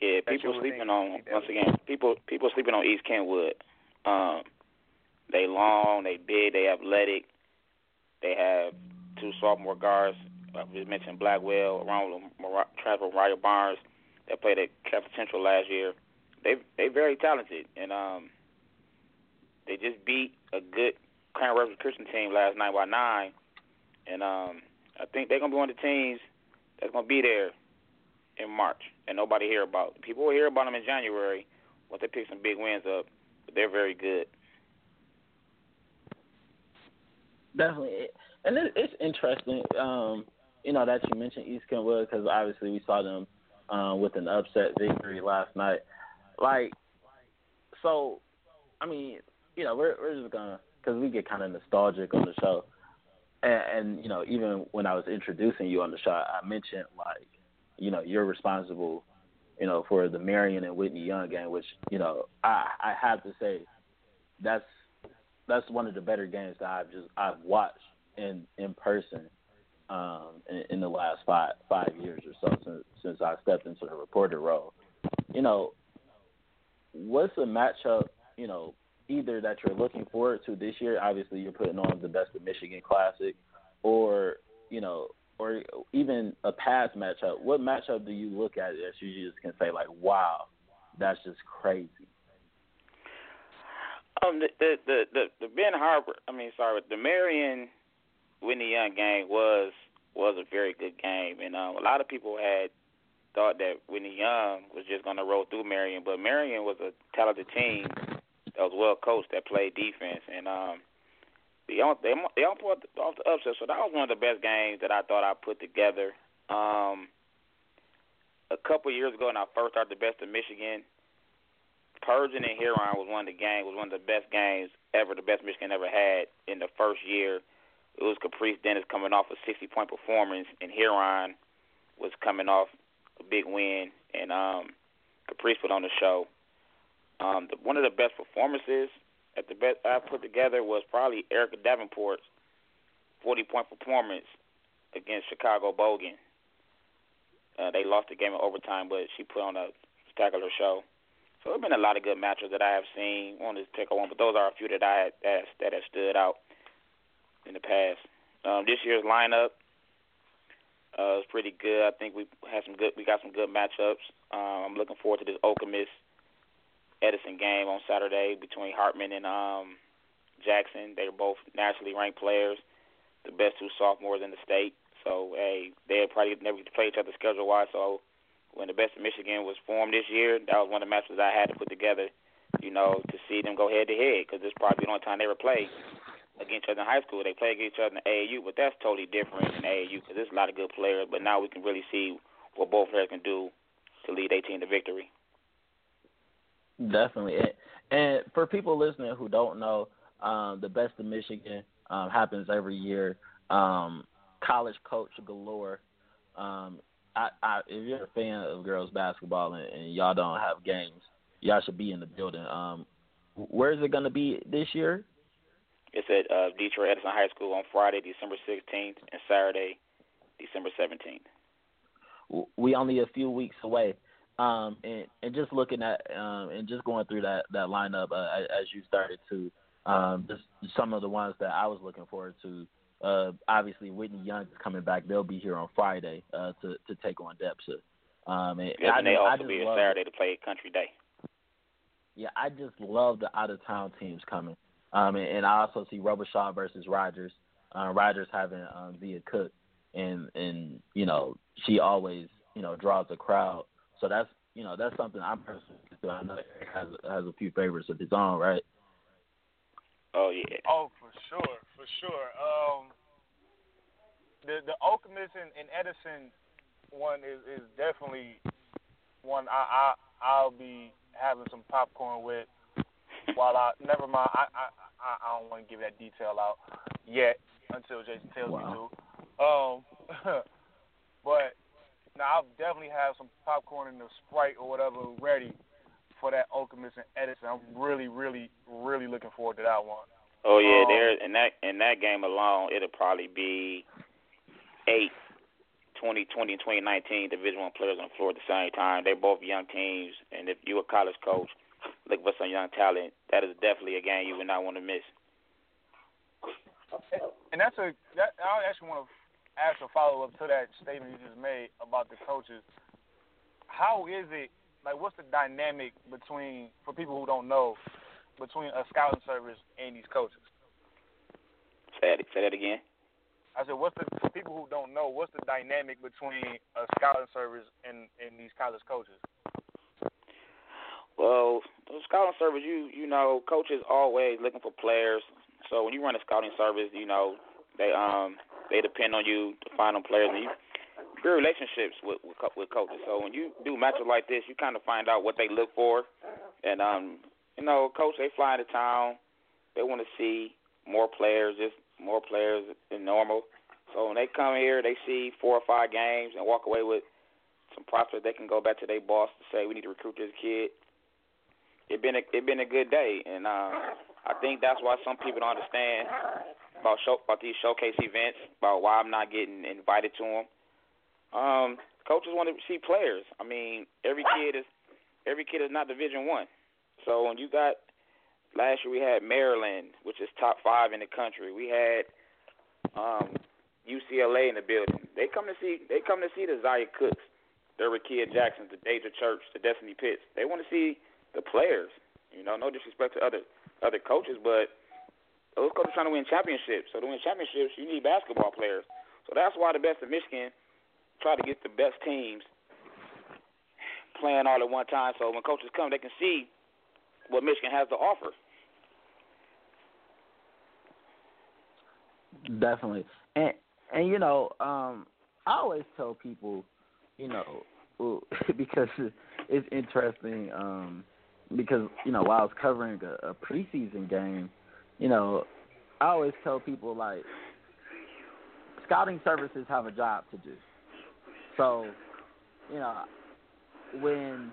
Yeah, people sleeping on once again. People people sleeping on East Kentwood. Um, they long, they big, they athletic. They have two sophomore guards. I just mentioned Blackwell, around Transfer Mariah Barnes, that played at Catholic Central last year. They they very talented, and um, they just beat a good Grand Rapids Christian team last night by nine, and um, I think they're gonna be one of the teams that's gonna be there in March, and nobody hear about. People will hear about them in January once they pick some big wins up, but they're very good. Definitely, and it, it's interesting. Um, you know that you mentioned East Kentwood because obviously we saw them uh, with an upset victory last night. Like, so, I mean, you know, we're we're just gonna because we get kind of nostalgic on the show and, and you know, even when I was introducing you on the show, I mentioned like, you know, you're responsible, you know, for the Marion and Whitney Young game, which you know, I I have to say, that's that's one of the better games that I've just I've watched in in person um, in, in the last five five years or so since since I stepped into the reporter role. You know, what's a matchup? You know, either that you're looking forward to this year. Obviously, you're putting on the Best of Michigan Classic, or you know, or even a past matchup. What matchup do you look at that you just can say like, "Wow, that's just crazy"? Um, the the the the, Benton Harbor. I mean, sorry, the Marion Whitney Young game was was a very good game, and um, a lot of people had thought that Whitney Young was just going to roll through Marion, but Marion was a talented team that was well coached that played defense, and um, they they they all pulled off the upset. So that was one of the best games that I thought I put together. Um, a couple years ago, when I first started the best of Michigan, Pershing and Huron was one of the games was one of the best games ever. The best Michigan ever had in the first year. It was Caprice Dennis coming off a 60 point performance, and Huron was coming off a big win, and um, Caprice put on the show. Um, the, one of the best performances at the best I put together was probably Erica Davenport's 40 point performance against Chicago Bogan. Uh, they lost the game in overtime, but she put on a spectacular show. So there's been a lot of good matches that I have seen. I On this pick one, but those are a few that I that that have stood out in the past. Um, this year's lineup uh, is pretty good. I think we had some good. We got some good matchups. Um, I'm looking forward to this Okemos Edison game on Saturday between Hartman and um, Jackson. They were both nationally ranked players, the best two sophomores in the state. So hey, they probably never get to play each other schedule wise. So when the best of Michigan was formed this year, that was one of the matches I had to put together. You know, to see them go head to head because this is probably the only time they ever play against each other in high school. They play against each other in AAU, but that's totally different in AAU because there's a lot of good players. But now we can really see what both players can do to lead a team to victory. Definitely, and, and for people listening who don't know, um, the best of Michigan um, happens every year. Um, college coach galore. Um, I, I, if you're a fan of girls basketball and, and y'all don't have games, y'all should be in the building. Um, where is it going to be this year? It's at uh, Detroit Edison High School on Friday, December 16th, and Saturday, December 17th. We only a few weeks away. Um, and, and just looking at um, and just going through that that lineup uh, as you started to, um, just some of the ones that I was looking forward to. Uh, obviously, Whitney Young is coming back. They'll be here on Friday uh, to to take on DEPSA. Um, and, yeah, I, and they also I be Saturday to play Country Day. Yeah, I just love the out of town teams coming. Um, and, and I also see Robichaud versus Rogers. Uh, Rogers having um, Zia Cooke, and and you know she always you know draws a crowd. So that's you know that's something I'm personally doing. I know Eric has has a few favorites of his own, right? Oh yeah. Oh, for sure, for sure. Um, the the Okemos and, and Edison one is is definitely one I I I'll be having some popcorn with. While I never mind, I I I, I don't want to give that detail out yet until Jason tells wow. me to. Um, but now I'll definitely have some popcorn and the Sprite or whatever ready for that Okemos and Edison. I'm really, really, really looking forward to that one. Oh yeah, Um, there in that in that game alone, it'll probably be eight 2020 and 2019 Division One players on the floor at the same time. They're both young teams, and if you're a college coach looking for some young talent, that is definitely a game you would not want to miss. And that's a that I actually want to ask a follow up to that statement you just made about the coaches. How is it like? What's the dynamic between for people who don't know between a scouting service and these coaches? Say that, say that again. I said, what's the for people who don't know? What's the dynamic between a scouting service and and these college coaches? Well, the scouting service, you you know, coaches always looking for players. So when you run a scouting service, you know, they um they depend on you to find them players and you build relationships with with, with coaches. So when you do matches like this, you kind of find out what they look for, and um, you know, coach they fly into town, they want to see more players, just more players than normal. So when they come here, they see four or five games and walk away with some prospects. They can go back to their boss to say we need to recruit this kid. It been a it been a good day, and uh, I think that's why some people don't understand about show about these showcase events, about why I'm not getting invited to them. Um, coaches want to see players. I mean, every kid is every kid is not Division One. So when you got last year we had Maryland, which is top five in the country. We had um, UCLA in the building. They come to see they come to see the Zia Cookes, the Rickea Jacksons, the Deja Church, the Destiny Pitts. They want to see the players. You know, no disrespect to other other coaches, but those coaches trying to win championships. So to win championships, you need basketball players. So that's why the best of Michigan try to get the best teams playing all at one time. So when coaches come, they can see what Michigan has to offer. Definitely, and and you know, um, I always tell people, you know, because it's interesting, um, because you know, while I was covering a, a preseason game, you know, I always tell people like, scouting services have a job to do. So, you know, when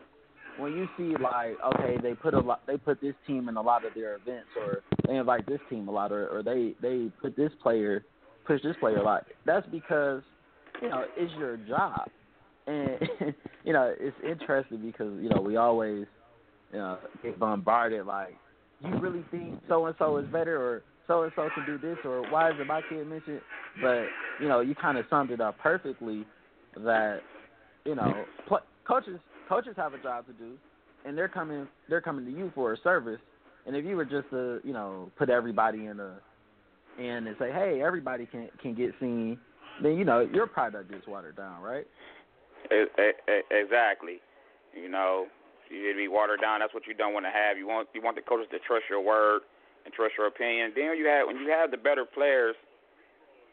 when you see like okay they put a lot they put this team in a lot of their events or they invite this team a lot or, or they they put this player push this player a lot that's because you know it's your job and you know it's interesting because you know we always you know get bombarded like you really think so and so is better or so and so can do this or why isn't my kid mentioned but you know you kind of summed it up perfectly that you know pl- coaches coaches have a job to do, and they're coming they're coming to you for a service. And if you were just to you know put everybody in a in and say, hey, everybody can can get seen, then you know your product gets watered down, right? Exactly. You know, you be watered down. That's what you don't want to have. You want you want the coaches to trust your word and trust your opinion. Then you have when you have the better players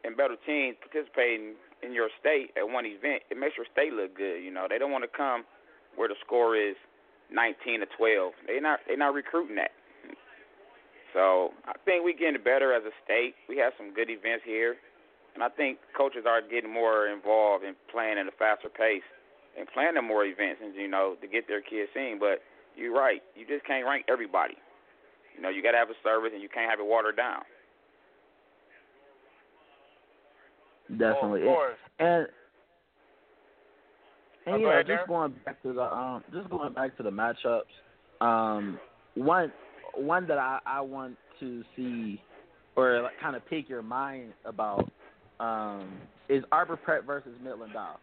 and better teams participating in your state at one event, it makes your state look good. You know, they don't want to come where the score is 19 to 12. They not they not recruiting that. So I think we're getting better as a state. We have some good events here, and I think coaches are getting more involved in playing at a faster pace and planning more events, and you know, to get their kids seen. But you're right. You just can't rank everybody. You know, you got to have a service, and you can't have it watered down. Definitely. Oh, and and go yeah, ahead, just Darren. going back to the um, just going back to the matchups. Um, one one that I I want to see or like, kind of pick your mind about um is Arbor Prep versus Midland Dow.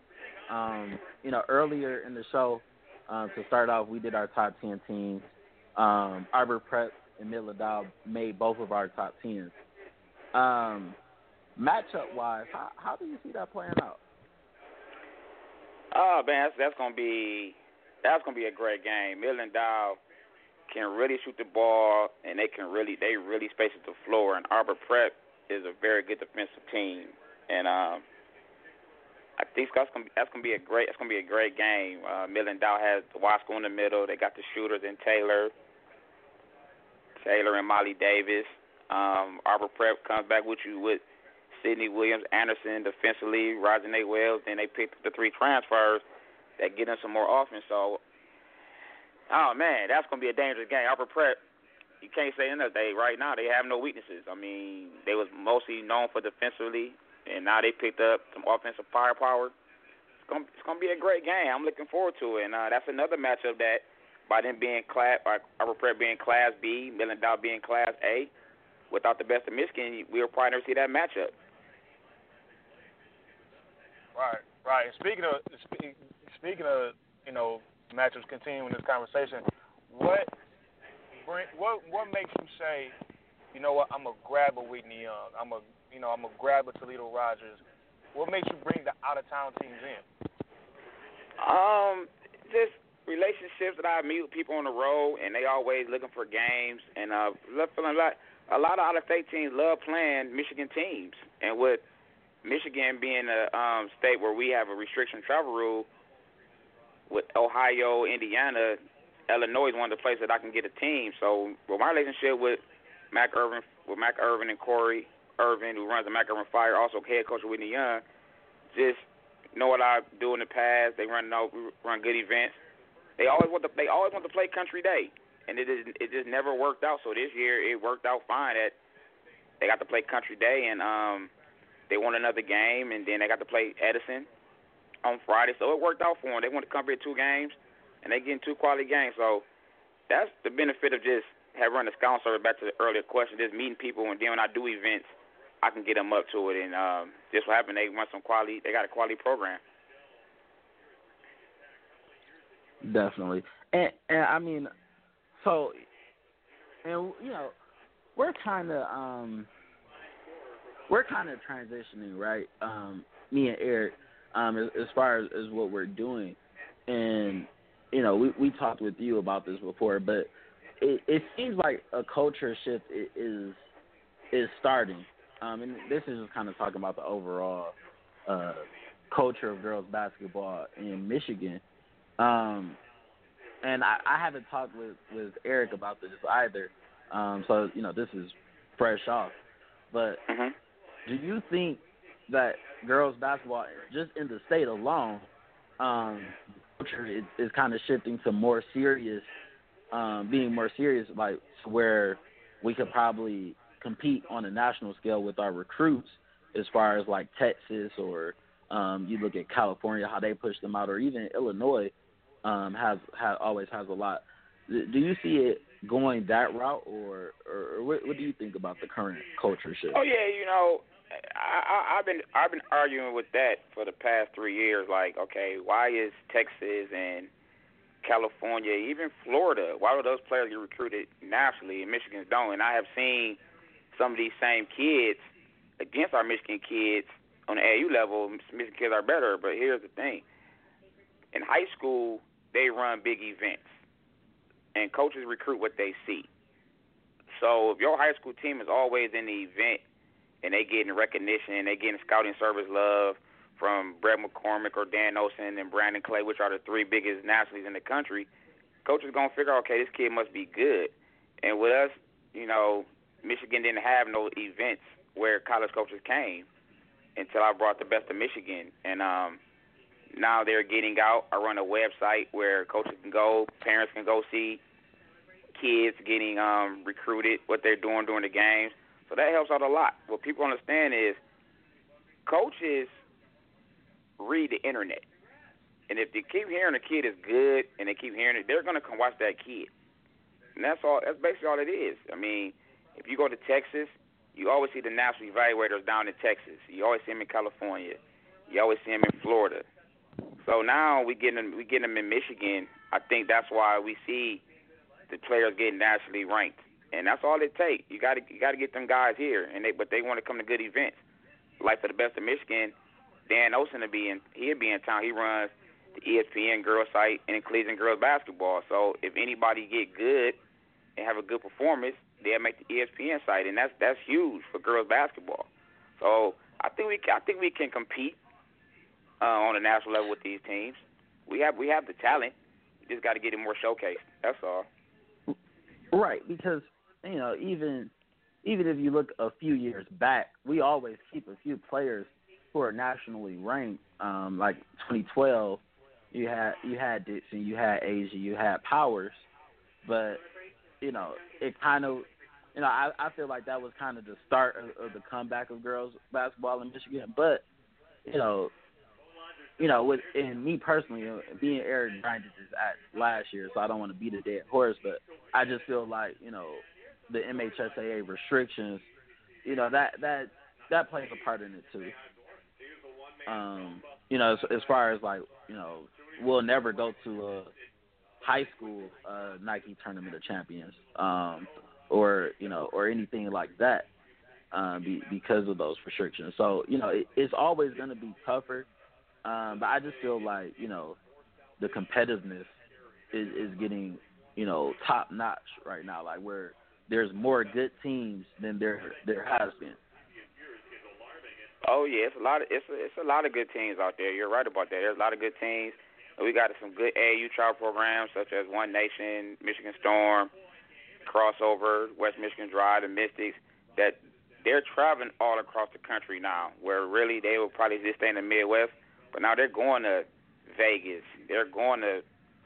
Um, you know, earlier in the show, um, to start off, we did our top ten teams. Um, Arbor Prep and Midland Dow made both of our top tens. Um, matchup wise, how how do you see that playing out? Oh man, that's, that's gonna be that's gonna be a great game. Midland Dow can really shoot the ball, and they can really they really space the floor. And Arbor Prep is a very good defensive team, and um, I think that's gonna be, that's gonna be a great that's gonna be a great game. Uh, Midland Dow has Wasco in the middle. They got the shooters in Taylor, Taylor and Molly Davis. Um, Arbor Prep comes back with you with Sidney Williams, Anderson defensively, Nate Wells. Then they picked up the three transfers that get them some more offense. So, oh man, that's gonna be a dangerous game. Arbor Prep, you can't say anything. They right now they have no weaknesses. I mean, they was mostly known for defensively, and now they picked up some offensive firepower. It's gonna it's gonna be a great game. I'm looking forward to it. And uh, that's another matchup that, by them being class, by Arbor Prep being Class B, Midland Dow being Class A, without the best of Michigan, we'll probably never see that matchup. Right, right. Speaking of spe- speaking of you know matchups continuing this conversation, what what what makes you say, you know what, I'm gonna grab a Whitney Young, I'm a you know I'm gonna grab a Toledo Rogers. What makes you bring the out of town teams in? Um, just relationships that I meet with people on the road, and they always looking for games, and uh, love feeling like a lot of out of state teams love playing Michigan teams, and with Michigan being a um, state where we have a restriction travel rule, with Ohio, Indiana, Illinois is one of the places that I can get a team. So, with my relationship with Mac Irvin, with Mac Irvin and Corey Irvin, who runs the Mac Irvin Fire, also head coach Whitney Young, just know what I do in the past. They run run good events. They always want to they always want to play Country Day, and it is it just never worked out. So this year it worked out fine. That they got to play Country Day, and um, they won another game, and then they got to play Edison on Friday. So it worked out for them. They to come here two games, and they getting two quality games. So that's the benefit of just have run the scout service. Back to the earlier question, just meeting people, and then when I do events, I can get them up to it. And um, just what happened, they run some quality. They got a quality program. Definitely, and and I mean, so, and you know, we're kind of um, we're kind of transitioning, right? Um, me and Eric, um, as, as far as, as what we're doing, and you know, we we talked with you about this before, but it, it seems like a culture shift is is starting. Um, and this is just kind of talking about the overall uh, culture of girls basketball in Michigan. Um, and I, I haven't talked with, with Eric about this either. Um, so you know, this is fresh off. But hmm do you think that girls basketball, just in the state alone, um, culture is, is kind of shifting to more serious, um, being more serious, like where we could probably compete on a national scale with our recruits, as far as like Texas or um, you look at California, how they push them out, or even Illinois um, has, has always has a lot. Do you see it going that route, or or, or what, what do you think about the current culture shift? Oh yeah, you know, I, I I've been I've been arguing with that for the past three years. Like, okay, why is Texas and California, even Florida. Why do those players get recruited nationally and Michigan's don't? And I have seen some of these same kids against our Michigan kids on the AU level. Michigan kids are better, but here's the thing: in high school, they run big events, and coaches recruit what they see. So if your high school team is always in the event and they getting recognition and they getting scouting service love from Brett McCormick or Dan Olson and Brandon Clay, which are the three biggest nationals in the country, coaches gonna figure, okay, this kid must be good. And with us, you know, Michigan didn't have no events where college coaches came until I brought the best of Michigan, and um, now they're getting out. I run a website where coaches can go, parents can go see kids getting um, recruited, what they're doing during the games. So that helps out a lot. What people understand is coaches read the internet. And if they keep hearing a kid is good and they keep hearing it, they're gonna come watch that kid. And that's all that's basically all it is. I mean, if you go to Texas, you always see the national evaluators down in Texas. You always see them in California. You always see them in Florida. So now we get them we get them in Michigan. I think that's why we see the players getting nationally ranked, and that's all it takes. You got to you got to get them guys here, and they but they want to come to good events. Like for the best of Michigan, Dan Olson will be in he'll be in town. He runs the ESPN girls site and Collegiate girls basketball. So if anybody get good and have a good performance, they'll make the ESPN site, and that's that's huge for girls basketball. So I think we I think we can compete uh, on a national level with these teams. We have we have the talent. We just got to get it more showcased. That's all. Right, because you know even even if you look a few years back, we always keep a few players who are nationally ranked. Um, like 2012, you had you had Dixon, you had Asia, you had Powers, but you know it kind of you know I I feel like that was kind of the start of, of the comeback of girls basketball in Michigan. But you know you know, with and me personally, being Eric Bryant is at last year, so I don't want to beat a dead horse, but I just feel like you know the MHSAA restrictions, you know that that that plays a part in it too. Um, you know, as, as far as like you know, we'll never go to a high school uh, Nike Tournament of Champions, um, or you know, or anything like that, um, be, because of those restrictions. So you know, it, it's always going to be tougher um, but I just feel like you know the competitiveness is is getting you know top notch right now. Like where there's more good teams than there there has been. Oh yeah, it's a lot of it's a, it's a lot of good teams out there. You're right about that. There's a lot of good teams. We got some good AAU trial programs such as One Nation, Michigan Storm, Crossover, West Michigan Drive, the Mystics. That they're traveling all across the country now. Where really they will probably just stay in the Midwest but now they're going to Vegas. They're going to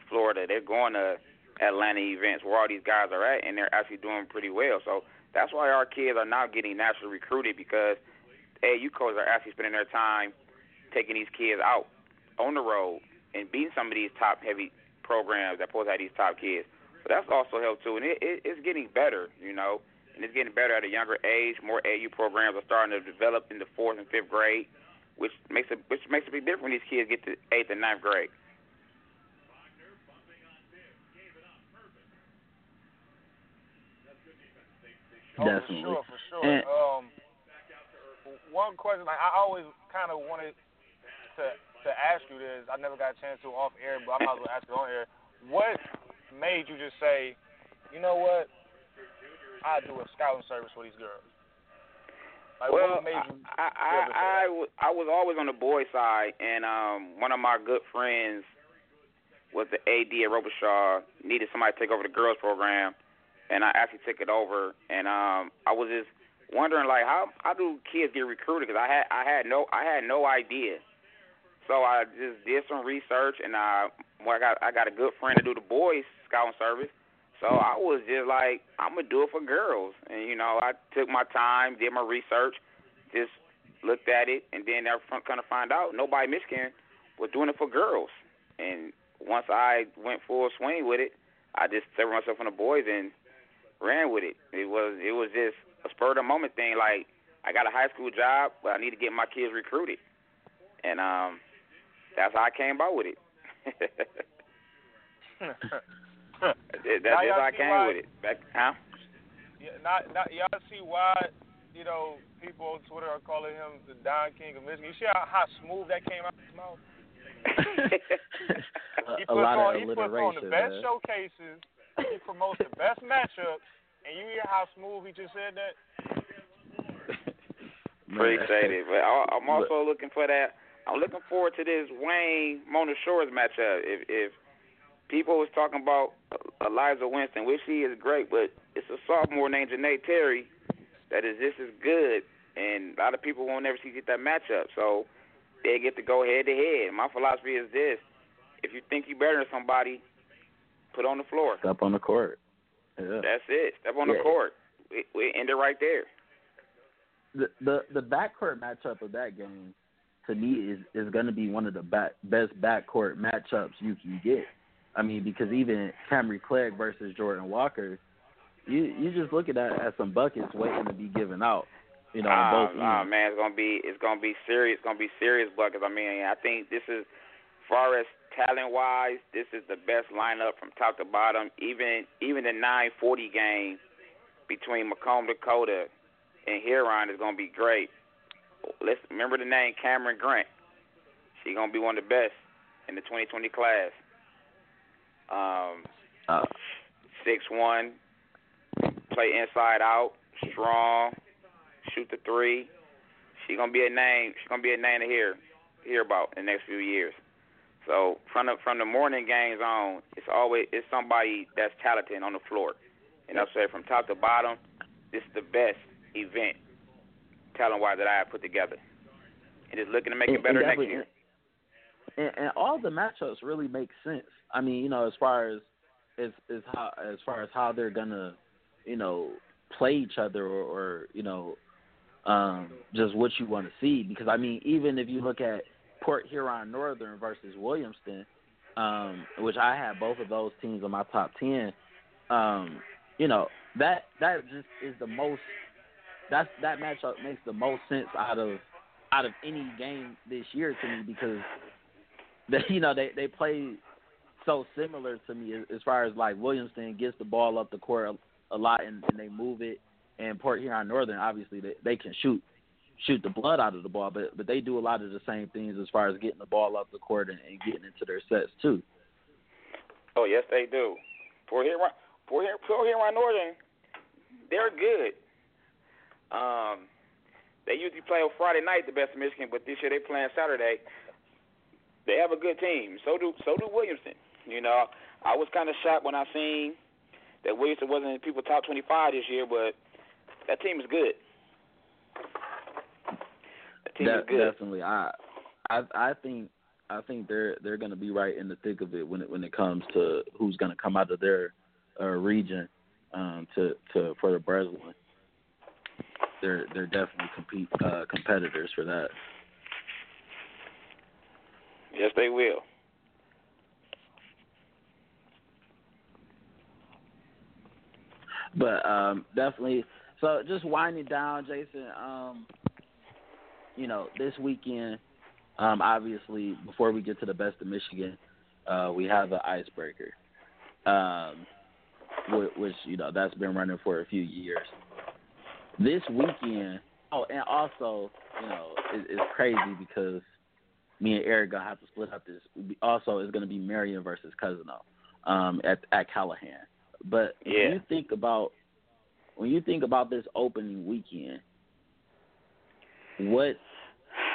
Florida. They're going to Atlanta events where all these guys are at, and they're actually doing pretty well. So that's why our kids are now getting nationally recruited because AAU coaches are actually spending their time taking these kids out on the road and beating some of these top heavy programs that supposed to have these top kids. So that's also helped too, and it, it, it's getting better, you know, and it's getting better at a younger age. More AAU programs are starting to develop in the fourth and fifth grade which makes a which makes a big difference when these kids get to eighth and ninth grade. Oh, Definitely. for sure, for sure. And, um, one question like, I always kind of wanted to to ask you this. I never got a chance to off air, but I might as well ask it on air. What made you just say, you know what, I do a scouting service for these girls? Like, well, what made you I, I, I, I was always on the boy side, and um, one of my good friends was the AD at Robichaud, needed somebody to take over the girls program, and I actually took it over. And um, I was just wondering, like, how how do kids get recruited? Because I had I had no I had no idea. So I just did some research, and I well, I got I got a good friend to do the boys scouting service. So I was just like, I'm gonna do it for girls, and you know, I took my time, did my research, just looked at it, and then I kind of find out nobody Michigan was doing it for girls. And once I went full swing with it, I just severed myself from the boys and ran with it. It was it was just a spur of the moment thing. Like I got a high school job, but I need to get my kids recruited, and um, that's how I came about with it. That's y'all I came why- with it. Back, huh? Yeah, not, not y'all see why you know people on Twitter are calling him the Don King of Michigan. You see how, how smooth that came out of his mouth. a, He a puts lot on of he puts on the best man. showcases. He promotes the best matchups, and you hear how smooth he just said that. Man. Appreciate it. But I- I'm also looking for that. I'm looking forward to this Wayne Mona Shores matchup. If if people was talking about Eliza Winston, which she is great, but it's a sophomore named Janae Terry that is just as good, and a lot of people won't never see get that matchup. So they get to go head to head. My philosophy is this: if you think you're better than somebody, put on the floor. Step on the court. Yeah. That's it. Step on Yeah. the court. We, we end it right there. the the the backcourt matchup of that game to me is is going to be one of the back, best backcourt matchups you can get. I mean, because even Cameron Clegg versus Jordan Walker, you you just look at that as some buckets waiting to be given out. You know, Ah, both ends. man, it's gonna be it's gonna be serious. It's gonna be serious buckets. I mean, I think this is, far as talent wise, this is the best lineup from top to bottom. Even even the 940 game between Macomb, Dakota, and Huron is gonna be great. Let's remember the name Cameron Grant. She gonna be one of the best in the 2020 class. Um, Uh, six one, play inside out, strong, shoot the three. She gonna be a name. She gonna be a name to hear hear about in the next few years. So from the from the morning games on, it's always it's somebody that's talented on the floor. And I'll say from top to bottom, this is the best event talent wise that I have put together. And just looking to make and- it better next year. And, and all the matchups really make sense. I mean, you know, as far as as as how as far as how they're gonna, you know, play each other or, or you know, um, just what you want to see. Because I mean, even if you look at Port Huron Northern versus Williamston, um, which I have both of those teams on my top ten, um, you know, that that just is the most. That's that matchup makes the most sense out of out of any game this year to me because they you know they they play so similar to me as, far as like Williamston gets the ball up the court a, a lot and, and they move it, and Port Huron Northern obviously they they can shoot shoot the blood out of the ball, but but they do a lot of the same things as far as getting the ball up the court and, and getting into their sets too. Oh yes, they do. Port Huron, Port Huron, Port Huron Northern, they're good. Um, they usually play on Friday night, the best in Michigan, but this year they playing Saturday. They have a good team. So do so do Williamson. You know, I was kind of shocked when I seen that Williamson wasn't in people top 25 this year, but that team is good. That team is good. Definitely, I I I think I think they're they're going to be right in the thick of it when it when it comes to who's going to come out of their uh, region um, to to for the Breslin. They're they're definitely compete uh, competitors for that. Yes, they will. But um, definitely, so just winding down, Jason. Um, you know, this weekend, um, obviously, before we get to the best of Michigan, uh, we have an icebreaker, um, which, which you know that's been running for a few years. This weekend, oh, and also, you know, it, it's crazy because me and Eric gonna have to split up this. Also, it's gonna be Marian versus Cousino um, at at Calihan. But Yeah. when you think about when you think about this opening weekend, what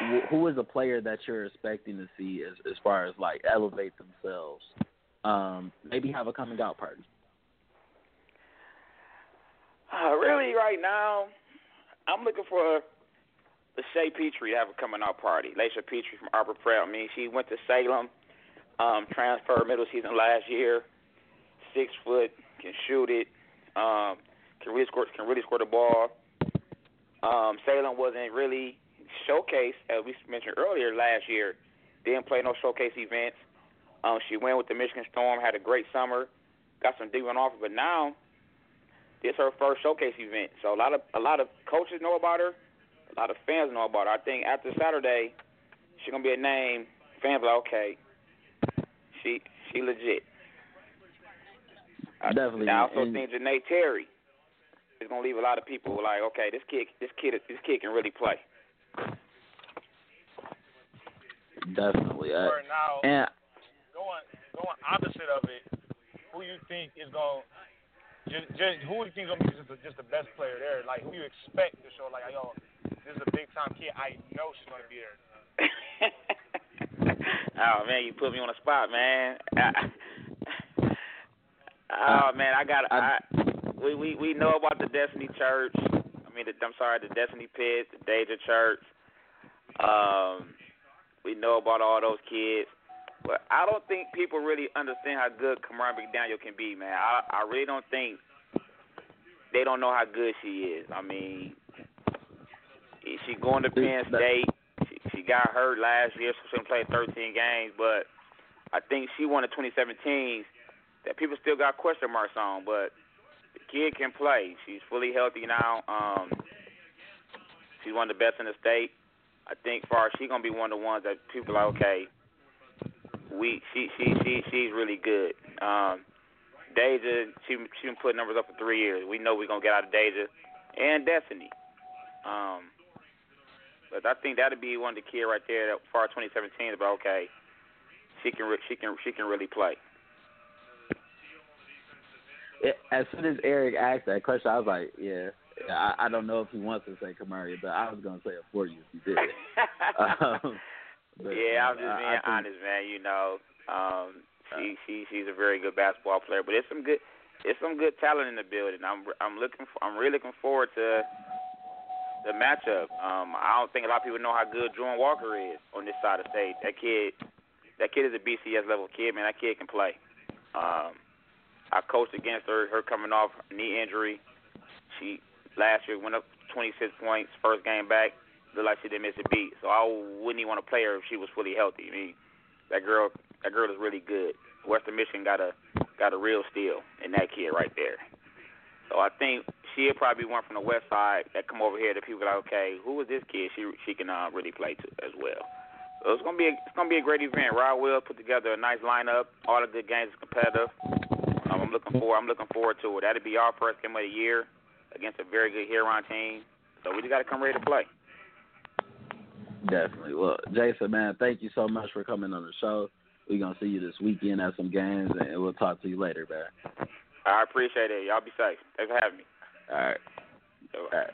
wh- who is a player that you're expecting to see as as far as like elevate themselves? Um, maybe have a coming out party. Uh, really, right now, I'm looking for Lachey Petrie to have a coming out party. Laisha Petrie from Arbor Prep. I mean, she went to Salem, um, transferred middle season last year. Six foot, can shoot it, um, can really score, can really score the ball. Um, Salem wasn't really showcased, as we mentioned earlier last year. Didn't play no showcase events. Um, she went with the Michigan Storm, had a great summer, got some D1 offer, but now this her first showcase event. So a lot of a lot of coaches know about her, a lot of fans know about her. I think after Saturday, she's gonna be a name. Fans like, okay, she she legit. Definitely. I also and, think Janae Terry is gonna leave a lot of people like, okay, this kid, this kid, this kid can really play. Definitely. Uh, now, and going going opposite of it, who you think is going just, just who you think is gonna be just the, just the best player there? Like who you expect to show like yo, this is a big time kid. I know she's gonna be there. oh man, you put me on the spot, man. oh man, I got I, we we we know about the Destiny Church. I mean, the, I'm sorry, the Destiny Pit, the Deja Church. Um, we know about all those kids, but I don't think people really understand how good Kamaria McDaniel can be, man. I I really don't think they don't know how good she is. I mean, she going to Penn State. She, she got hurt last year, so she only played 13 games. But I think she won the 2017 that people still got question marks on. But the kid can play. She's fully healthy now. Um, she's one of the best in the state. I think far she's gonna be one of the ones that people are like, okay, we she she she she's really good. Um, Deja, she she been putting numbers up for three years. We know we're gonna get out of Deja and Destiny. Um, but I think that'd be one of the key right there. That far as 2017 about okay, she can she can she can really play. it, as soon as Eric asked that question, I was like, yeah. I, I don't know if he wants to say Kamaria, but I was gonna say it for you if he did. um, but, yeah, I'm uh, just being I think- honest, man. You know, um, she she she's a very good basketball player, but it's some good it's some good talent in the building. I'm I'm looking for, I'm really looking forward to the matchup. Um, I don't think a lot of people know how good Jordan Walker is on this side of the state. That kid, that kid is a BCS level kid, man. That kid can play. Um, I coached against her, her coming off knee injury. She last year went up 26 points first game back. Looked like she didn't miss a beat. So I wouldn't even want to play her if she was fully healthy. I mean, that girl, that girl is really good. Western Michigan got a got a real steal in that kid right there. So I think she'll probably be one from the west side that come over here that people like, okay, who is this kid? She she can uh, really play too as well. So it's gonna be a, it's gonna be a great event. Rod Will put together a nice lineup. All the good games are competitive. Um, I'm looking forward. I'm looking forward to it. That'll be our first game of the year against a very good Huron team. So we just got to come ready to play. Definitely. Well, Jason, man, thank you so much for coming on the show. We're gonna see you this weekend at some games, and we'll talk to you later, man. I appreciate it. Y'all be safe. Thanks for having me. All right. All right.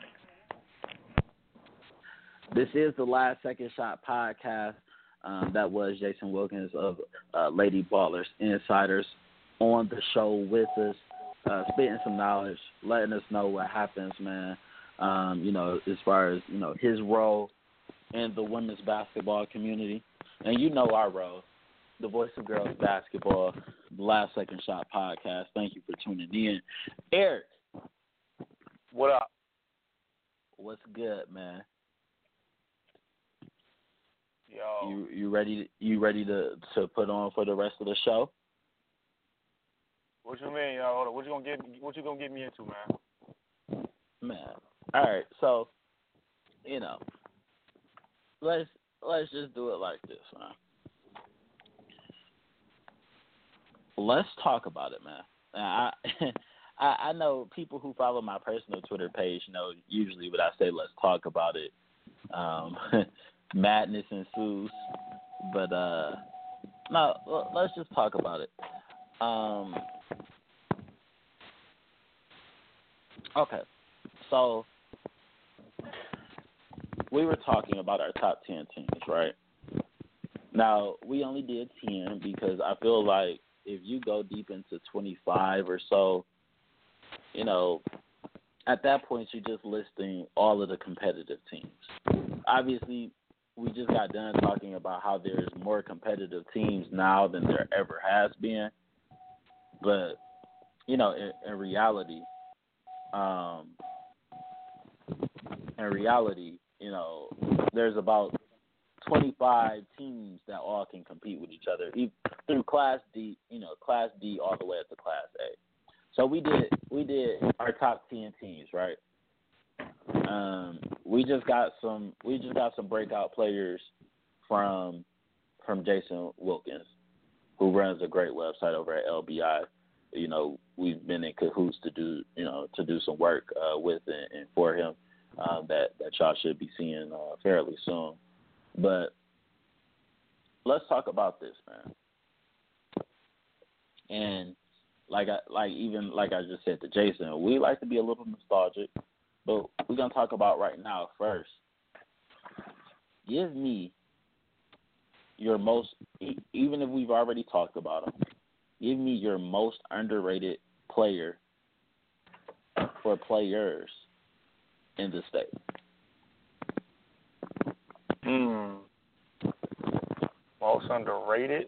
This is the Last Second Shot podcast. Um, that was Jason Wilkins of uh, Lady Ballers Insiders on the show with us, uh, spitting some knowledge, letting us know what happens, man. Um, you know, as far as you know, his role in the women's basketball community, and you know our role, the voice of girls basketball, the Last Second Shot podcast. Thank you for tuning in, Eric. What up? What's good, man? Yo, You you ready? You ready to to put on for the rest of the show? what you mean, yo? Hold on. What you gonna get? What you gonna get me into, man? Man. All right. So, you know, let's let's just do it like this, man. Let's talk about it, man. I I I know people who follow my personal Twitter page know usually when I say let's talk about it, um, madness ensues. But uh, no, let's just talk about it. Um, okay, so we were talking about our top 10 teams, right? Now, we only did 10 because I feel like if you go deep into 25 or so, you know, at that point, you're just listing all of the competitive teams. Obviously, we just got done talking about how there's more competitive teams now than there ever has been. But, you know, in, in reality, um, in reality, you know, there's about 25 teams that all can compete with each other through Class D, you know, Class D all the way up to Class A. So we did we did our top 10 teams, right? Um, we just got some we just got some breakout players from from Jason Wilkins, who runs a great website over at LBI. You know, we've been in cahoots to do you know to do some work uh, with and, and for him um, that that y'all should be seeing uh, fairly soon. But let's talk about this, man. And like I like even like I just said to Jason, we like to be a little nostalgic, but we're gonna talk about right now first. Give me your most, even if we've already talked about them, give me your most underrated player for players in the state. Hmm. Most underrated.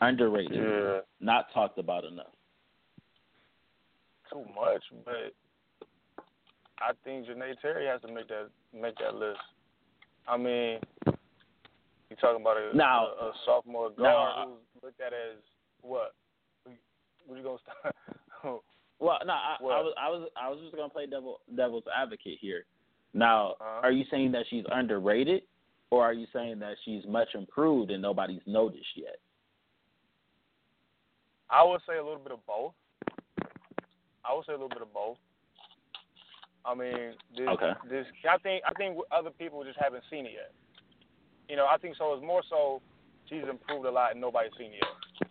Underrated. Yeah. Not talked about enough. Too much, but I think Janae Terry has to make that make that list. I mean, you talking about a, now, a, a sophomore guard now, who's looked at as what? What you gonna start? well, no, I, I was I was I was just gonna play devil devil's advocate here. Now, uh-huh. are you saying that she's underrated, or are you saying that she's much improved and nobody's noticed yet? I would say a little bit of both. I would say a little bit of both. I mean, this, okay. this I think I think other people just haven't seen it yet. You know, I think so. It's more so she's improved a lot and nobody's seen it yet.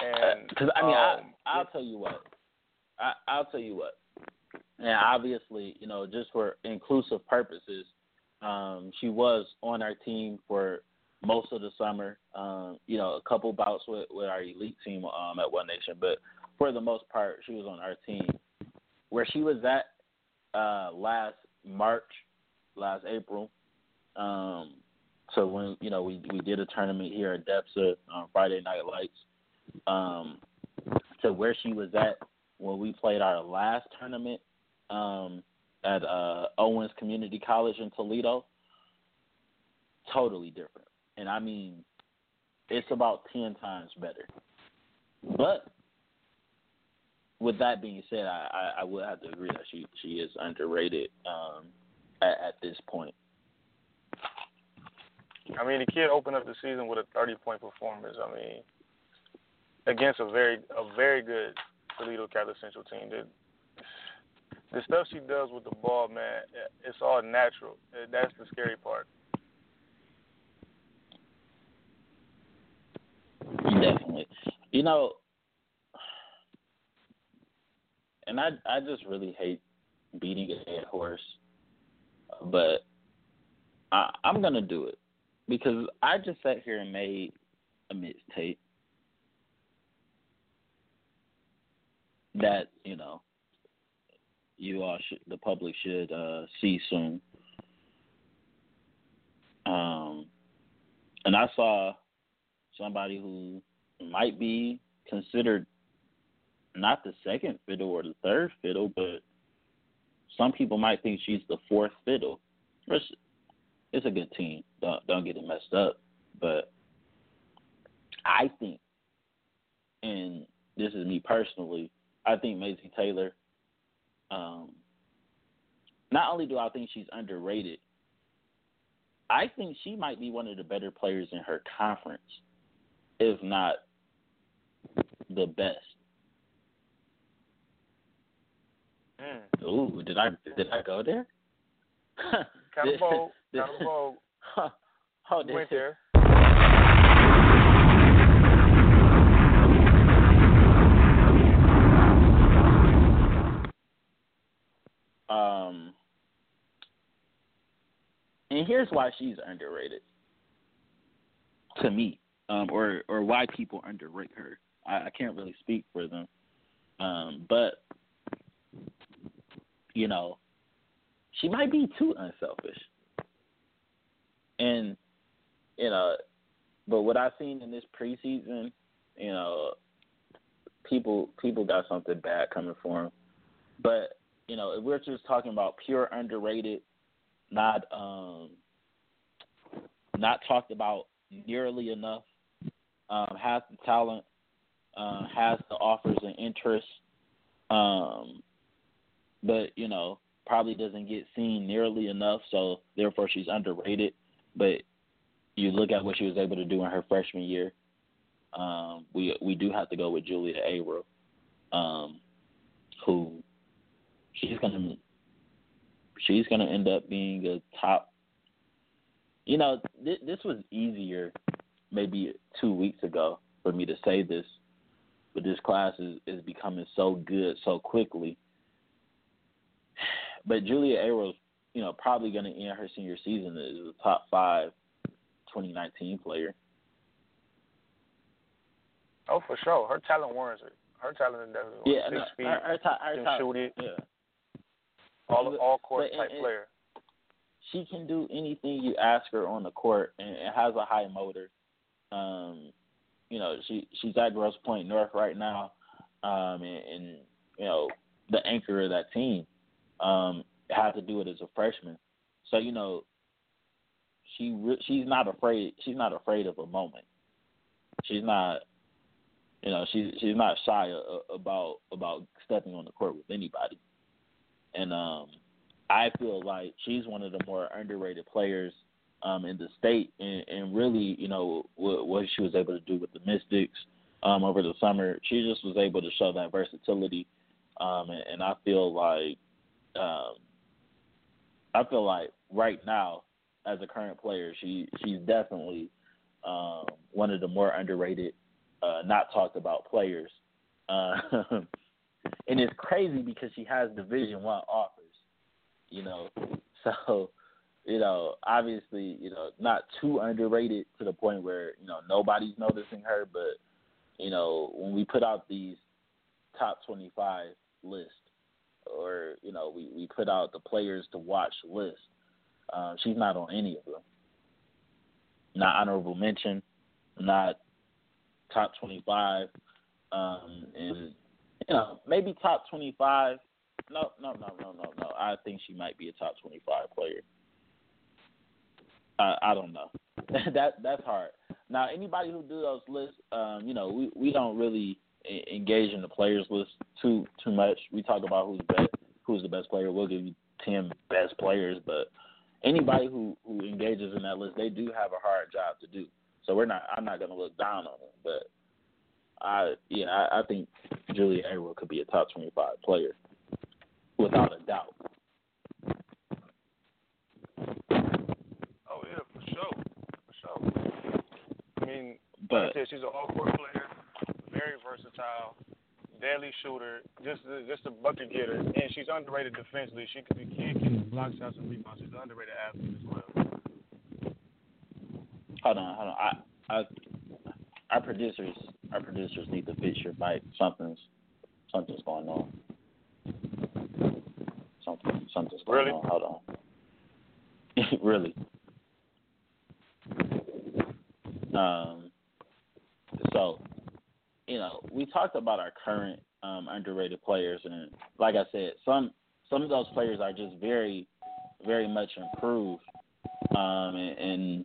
And because uh, I mean, um, I, I'll tell you what. I, I'll tell you what. And obviously, you know, just for inclusive purposes, um, she was on our team for most of the summer. Um, you know, a couple bouts with, with our elite team um, at One Nation, but for the most part, she was on our team. Where she was at uh, last March, last April. Um, so when you know we we did a tournament here at DEPSA on Friday Night Lights. Um, to where she was at when we played our last tournament um, at uh, Owens Community College in Toledo. Totally different, and I mean, it's about ten times better. But with that being said, I, I, I would have to agree that she she is underrated um, at, at this point. I mean, the kid opened up the season with a 30 point performance. I mean, against a very a very good Toledo Catholic Central team. The, the stuff she does with the ball, man, it's all natural. Uh, that's the scary part. Definitely. You know, and I I just really hate beating a dead horse, but I, I'm gonna do it because I just sat here and made a mixtape that you know you all should the public should uh, see soon. Um, and I saw somebody who might be considered not the second fiddle or the third fiddle, but some people might think she's the fourth fiddle. It's, it's a good team. Don't don't get it messed up, but I think, and this is me personally, I think Macy Taylor. Um, not only do I think she's underrated, I think she might be one of the better players in her conference, if not the best. Mm. Ooh, did I did I go there? kind of bold. Kind of bold. oh, you went there. Um, and here's why she's underrated to me, um, or or why people underrate her. I, I can't really speak for them, um, but you know, she might be too unselfish. And, you know, but what I've seen in this preseason, you know, people people got something bad coming for him. But, you know, if we're just talking about pure underrated, not um not talked about nearly enough, um, has the talent, uh, has the offers and interest, um, but you know probably doesn't get seen nearly enough, so therefore she's underrated. But you look at what she was able to do in her freshman year. um, we we do have to go with Julia Ayrault, um, who she's gonna she's gonna end up being a top. You know, th- this was easier maybe two weeks ago for me to say this, but this class is, is becoming so good so quickly. But Julia Ayrault's, you know, probably going to end her senior season as a top five 2019 player. Oh, for sure. Her talent warrants it. Her talent is definitely Yeah, six no, feet, her, her, her can top, yeah. All all court type player. she can do anything you ask her on the court and, and has a high motor. Um, you know, she she's at Grosse Pointe North right now, um, and, and you know the anchor of that team um, had to do it as a freshman. So you know, she re- she's not afraid. She's not afraid of a moment. She's not, you know, she's she's not shy a, about about stepping on the court with anybody. And um, I feel like she's one of the more underrated players um, in the state, and, and really, you know, what, what she was able to do with the Mystics um, over the summer, she just was able to show that versatility, um, and, and I feel like, um, I feel like right now, as a current player, she she's definitely um, one of the more underrated, uh, not talked about players. Uh, and it's crazy because she has Division One offers you know. So, you know, obviously, you know, not too underrated to the point where, you know, nobody's noticing her, but, you know, when we put out these top 25 list or, you know, we, we put out the players to watch list, um, she's not on any of them. Not honorable mention, not top 25, um, and, you know, maybe top 25 no, no, no, no, no, no. I think she might be a top twenty-five player. I I don't know. that that's hard. Now, anybody who do those lists, um, you know, we we don't really engage in the players list too too much. We talk about who's best, who's the best player. We'll give you ten best players, but anybody who who engages in that list, they do have a hard job to do. So we're not. I'm not going to look down on them, but I yeah, I, I think Julia Ayrault could be a top twenty-five player without a doubt. Oh yeah, for sure, for sure. I mean, But like I said, she's an all-court player, very versatile, deadly shooter, just a, just a bucket getter, and she's underrated defensively. She could be getting block shots and rebounds. She's an underrated athlete as well. hold on, hold on. I, I, our producers, our producers need to fix your mic. Something's, something's going on. Something, something's going Really? on. Hold on. really. Um. So, you know, we talked about our current um, underrated players, and like I said, some some of those players are just very, very much improved, um, and, and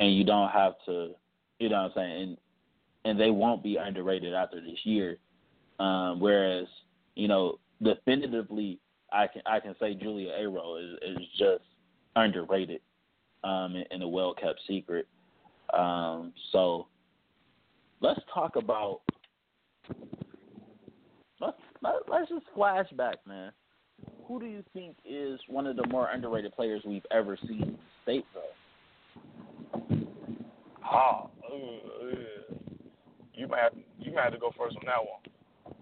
and you don't have to, you know what I'm saying, and and they won't be underrated after this year. Um, whereas, you know, definitively, I can I can say Julia Ayrault is is just underrated, um, a well kept secret. Um, so let's talk about let's let, let's just flashback, man. Who do you think is one of the more underrated players we've ever seen in state, though? Oh, you might have you might have to go first on that one.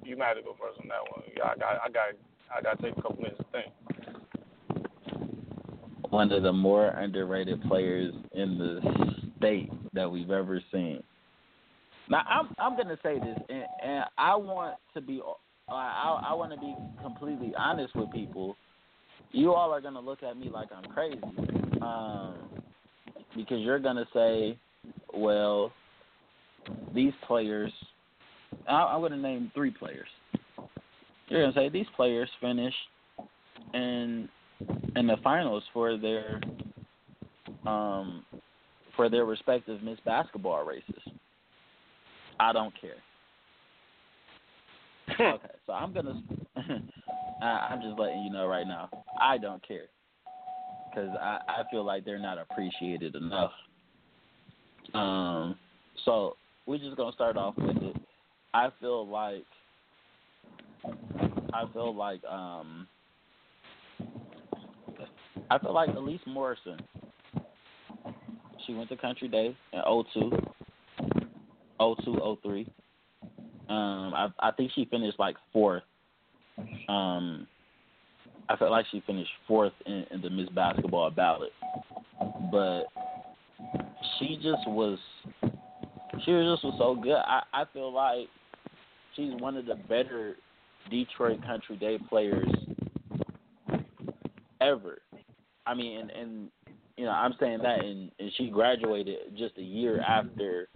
You might have to go first on that one. I got I got I got to take a couple minutes to think. One of the more underrated players in the state that we've ever seen. Now I'm I'm gonna say this, and, and I want to be I I want to be completely honest with people. You all are gonna look at me like I'm crazy, um, because you're gonna say, well, these players. I, I'm gonna name three players. You're gonna say these players finished in in the finals for their um for their respective Miss Basketball races. I don't care. okay, so I'm gonna. I, I'm just letting you know right now. I don't care because I I feel like they're not appreciated enough. Um, so we're just gonna start off with it. I feel like I feel like um I feel like Elise Morrison. She went to Country Day in 02, 02, 03. Um, I I think she finished like fourth. Um, I felt like she finished fourth in, in the Miss Basketball ballot, but she just was she was just was so good. I I feel like she's one of the better Detroit Country Day players ever. I mean, and, and you know, I'm saying that, and, and she graduated just a year after,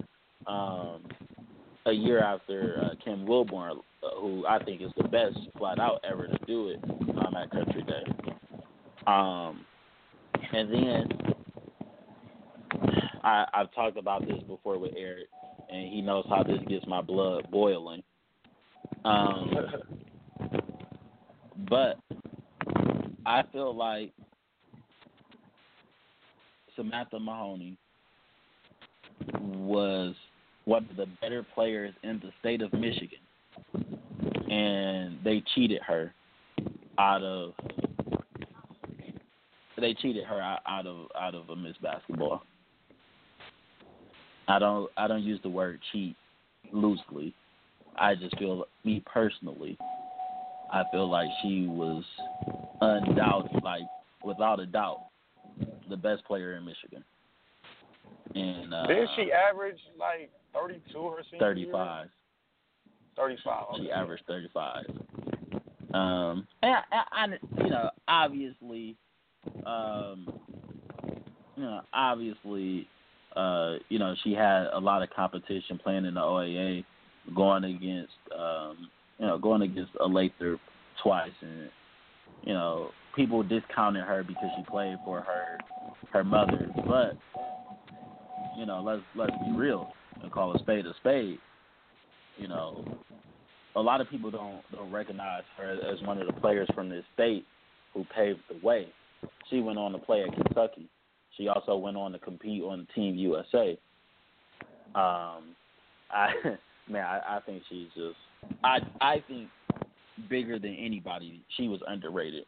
um, a year after uh, Kim Wilborn, uh, who I think is the best flat out ever to do it um, at Country Day. Um, and then I, I've talked about this before with Eric, and he knows how this gets my blood boiling. Um, but I feel like Samantha Mahoney was one of the better players in the state of Michigan, and they cheated her out of they cheated her out of out of a Miss Basketball. I don't I don't use the word cheat loosely. I just feel me personally, I feel like she was undoubted, like without a doubt, the best player in Michigan. And uh, didn't she average like thirty two her senior thirty five? Thirty five. She averaged thirty five. Um, and I, I, you know, obviously, um, you know, obviously, uh, you know, she had a lot of competition playing in the OAA, going against, um, you know, going against a Lathrop twice, and you know, people discounted her because she played for her her mother. But you know, let's let's be real and call a spade a spade. You know, a lot of people don't don't recognize her as one of the players from this state who paved the way. She went on to play at Kentucky. She also went on to compete on Team USA. Um, I man, I, I think she's just I I think bigger than anybody. She was underrated.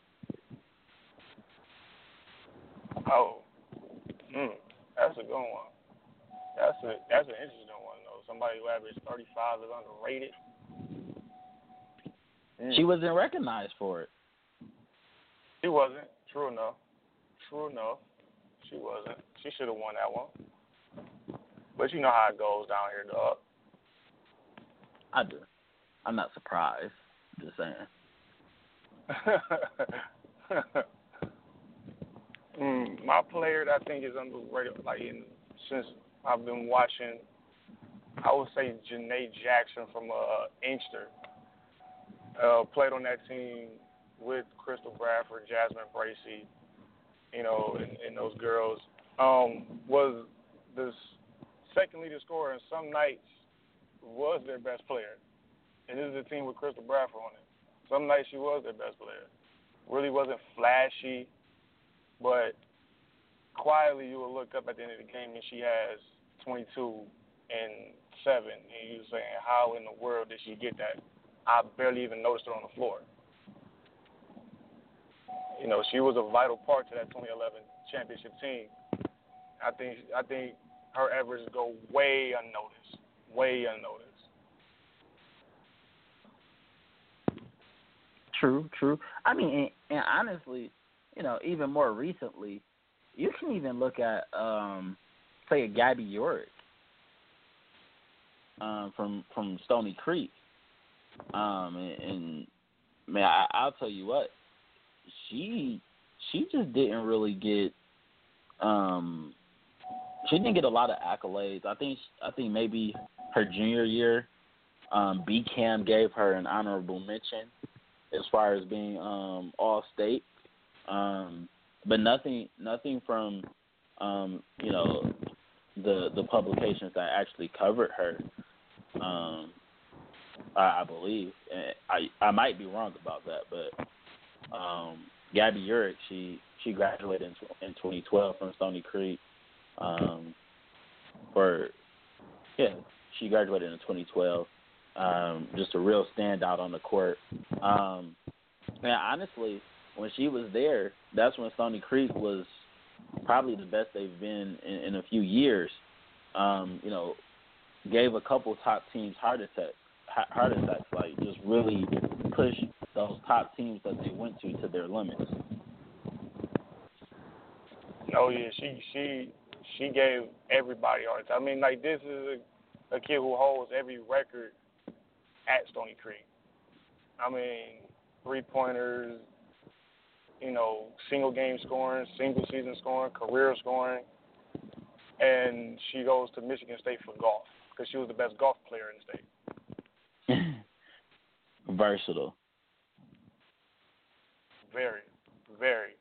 Oh, mm, that's a good one. That's a that's an interesting one though. Somebody who averaged thirty five is underrated. Mm. She wasn't recognized for it. She wasn't. True enough. True enough. She wasn't. She should have won that one. But you know how it goes down here, dog. I do. I'm not surprised. Just saying. mm, my player that I think is underrated, like in, since I've been watching, I would say Janae Jackson from uh, Inkster. Uh, played on that team with Crystal Bradford, Jasmine Bracey, you know, and, and those girls. Um, was the second leading scorer, and some nights was their best player. And this is a team with Crystal Bradford on it. Some nights she was their best player. Really wasn't flashy, but quietly you will look up at the end of the game and she has 22 and seven, and you're saying, how in the world did she get that? I barely even noticed her on the floor. You know, she was a vital part to that 2011 championship team. I think I think her efforts go way unnoticed, way unnoticed. True, true. I mean, and, and honestly, you know, even more recently, you can even look at, um, say, a Gabby Yorick um, from from Stony Creek. Um, and, and man, I, I'll tell you what, she she just didn't really get um she didn't get a lot of accolades. I think I think maybe her junior year, um, B Cam gave her an honorable mention as far as being um all state. Um but nothing nothing from um, you know, the the publications that actually covered her. Um I, believe. I I might be wrong about that, but um Gabby Yurick, she she graduated in, in 2012 from Stony Creek um, for yeah she graduated in 2012. Um, just a real standout on the court. Um, and honestly, when she was there, that's when Stony Creek was probably the best they've been in, in a few years. Um, you know, gave a couple top teams heart attack heart attacks. Like just really push those top teams that they went to to their limits. Oh yeah, she she she gave everybody heart. I mean, like this is a, a kid who holds every record at Stony Creek. I mean, three pointers, you know, single game scoring, single season scoring, career scoring, and she goes to Michigan State for golf because she was the best golf player in the state. Versatile. Very, very,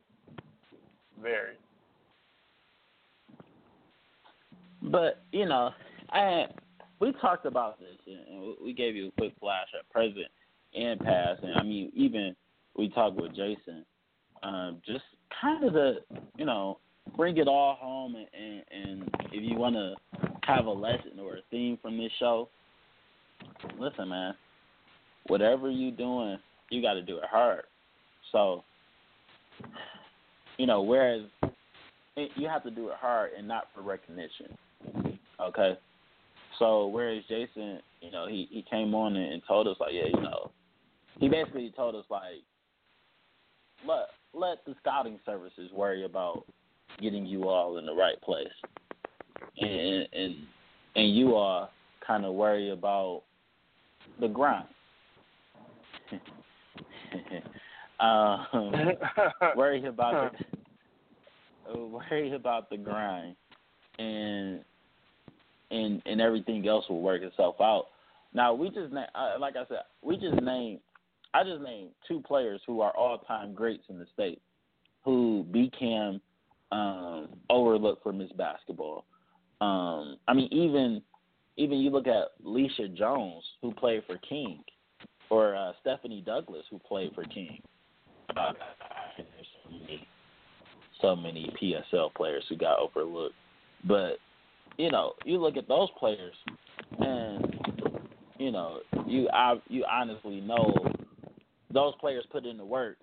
very. But you know, I we talked about this and we gave you a quick flash at present and past, and I mean even we talked with Jason, um, just kind of the you know bring it all home and, and, and if you want to have a lesson or a theme from this show, listen, man, whatever you doing, you got to do it hard. So, you know, whereas you have to do it hard and not for recognition. Okay. So whereas Jason, you know, he he came on and told us like, yeah, you know, he basically told us like, let let the scouting services worry about getting you all in the right place, and and and you all kind of worry about the grind. Um, worry about the worry about the grind, and and and everything else will work itself out. Now we just uh, like I said, we just named I just named two players who are all time greats in the state, who became um, overlooked for Miss Basketball. Um, I mean, even even you look at Leisha Jones, who played for King, or uh, Stephanie Douglas, who played for King. Uh, there's so many, so many PSL players who got overlooked, but you know, you look at those players, and you know, you I, you honestly know those players put in the work.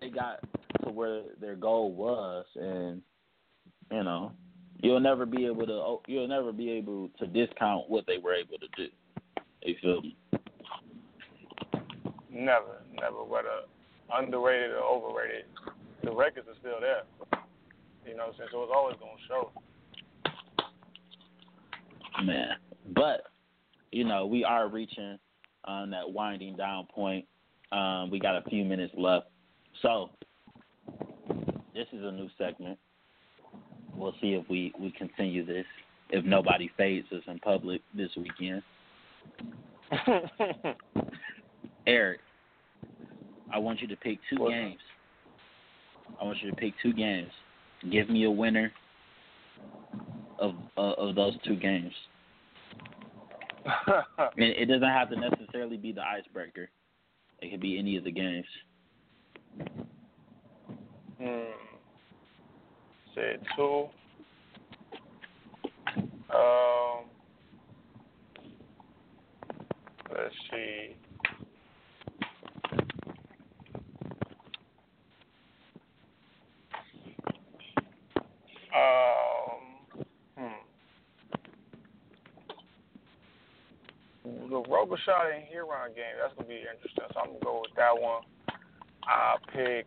They got to where their goal was, and you know, you'll never be able to you'll never be able to discount what they were able to do. You feel me? Never, never. Whether underrated or overrated, the records are still there. You know, since it was always gonna show. Man, but you know, we are reaching on that winding down point. Um, we got a few minutes left, so this is a new segment. We'll see if we we continue this. If nobody fades us in public this weekend. Eric, I want you to pick two What's games. I want you to pick two games. Give me a winner of uh, of those two games. And it doesn't have to necessarily be the icebreaker. It could be any of the games. hmm. Said two. Um. Let's see. Um. Hmm. The Robichaud and Huron game, that's gonna be interesting. So I'm gonna go with that one. I'll pick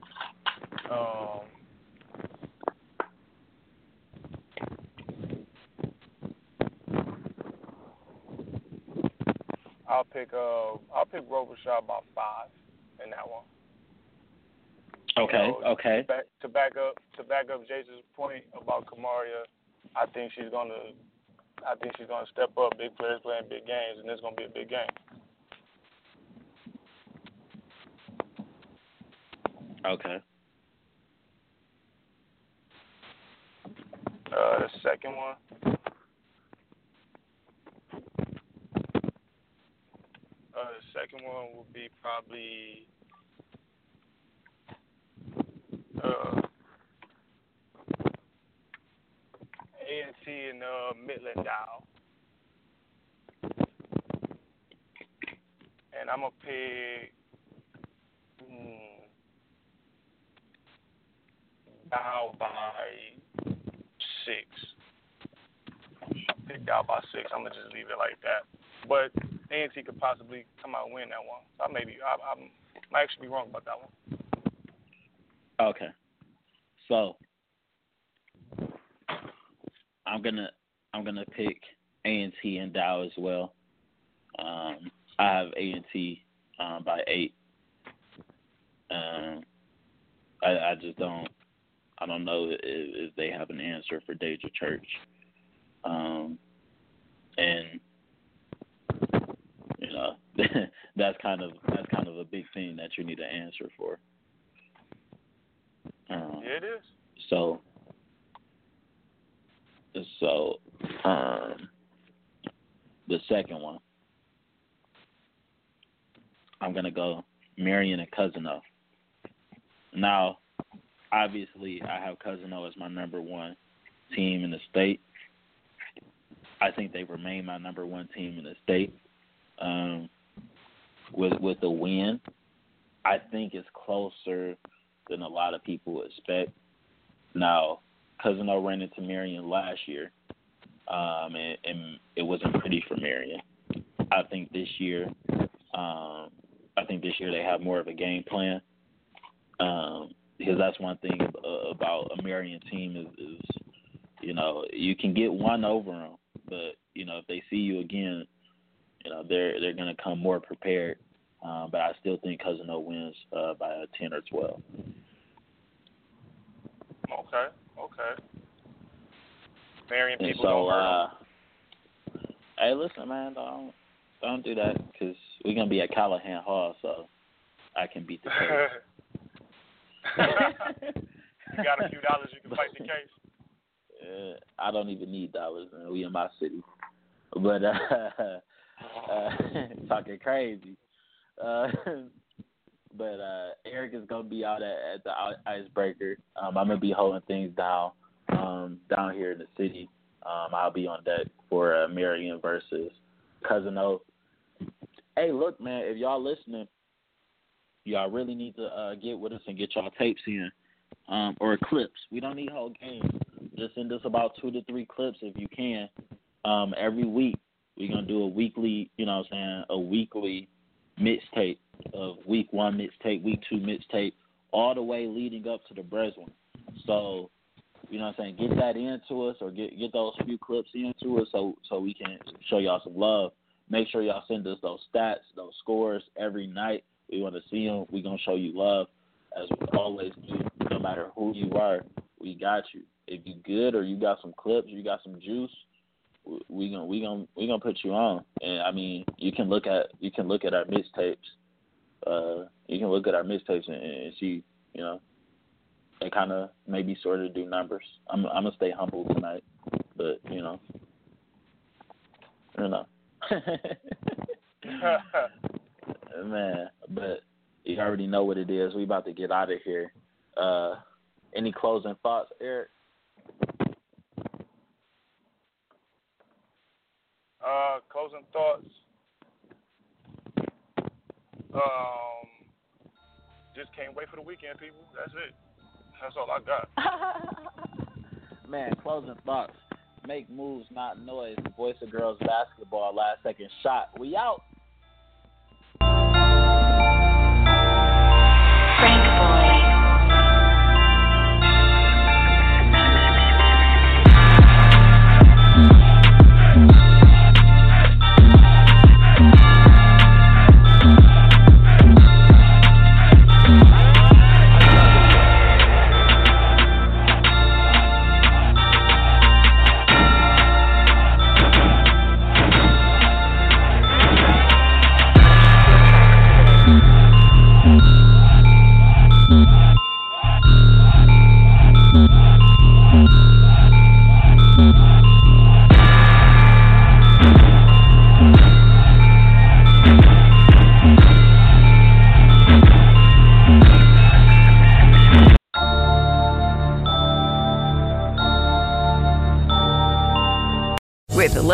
um I'll pick uh I'll pick Robichaud by five in that one. Okay. You know, okay. To back, to back up to back up Jason's point about Kamaria, I think she's gonna I think she's gonna step up. Big players playing big games, and it's gonna be a big game. Okay. Uh, the second one. Uh, the second one will be probably uh, A and uh, Midland Dow. and I'm gonna pick. Hmm, Dow by six. Pick Dow by six. I'm gonna just leave it like that. But A&T could possibly come out and win that one. So I maybe I, I'm might actually be wrong about that one. Okay. So I'm gonna I'm gonna pick A and T and Dow as well. Um, I have A and T um, by eight. Um, I, I just don't I don't know if, if they have an answer for Deja Church. Um, and you know that's kind of that's kind of a big thing that you need an answer for. Um, it is. so, so, um, the second one, I'm gonna go Marian and Cousino. Now, obviously, I have Cousino as my number one team in the state. I think they remain my number one team in the state. Um, with with the win, I think it's closer than a lot of people expect. Now, Cousino ran into Marian last year, um, and, and it wasn't pretty for Marian. I think this year, um, I think this year they have more of a game plan. Um, because that's one thing about a Marian team is, is, you know, you can get one over them, but you know if they see you again, you know they're they're gonna come more prepared. Um, but I still think Cousino wins uh, by a ten or twelve. Okay, okay. Marian And people so, don't hurt 'em. uh, hey, listen, man, don't don't do that because we're gonna be at Calihan Hall, so I can beat the case. you got a few dollars, you can fight the case. Uh, I don't even need dollars, man. We in my city, but uh, uh, talking crazy. Uh, but uh, Eric is gonna be out at, at the icebreaker. Um, I'm gonna be holding things down um, down here in the city. Um, I'll be on deck for uh, Marian versus Cousino. Hey, look, man, if y'all listening, y'all really need to uh, get with us and get y'all tapes in um, or clips. We don't need whole games. Just send us about two to three clips if you can. Um, every week we're gonna do a weekly, you know, what I'm saying a weekly mixtape of week one mixtape, week two mixtape, all the way leading up to the one. So, you know, what I'm saying get that into us or get get those few clips into us so so we can show y'all some love. Make sure y'all send us those stats, those scores every night. We want to see them. We're gonna show you love as we always do. No matter who you are, we got you. If you good or you got some clips, you got some juice, we- gonna we gonna we gonna put you on. And I mean, you can look at you can look at our mixtapes. Uh, you can look at our mixtapes and, and see, you know, they kind of maybe sort of do numbers. I'm I'm gonna stay humble tonight, but you know, you know, man. But you already know what it is. We about to get out of here. Uh, any closing thoughts, Eric? Uh, closing thoughts. Um, just can't wait for the weekend, people. That's it. That's all I got. Man, closing thoughts. Make moves, not noise. Voice of girls basketball. Last second shot. We out.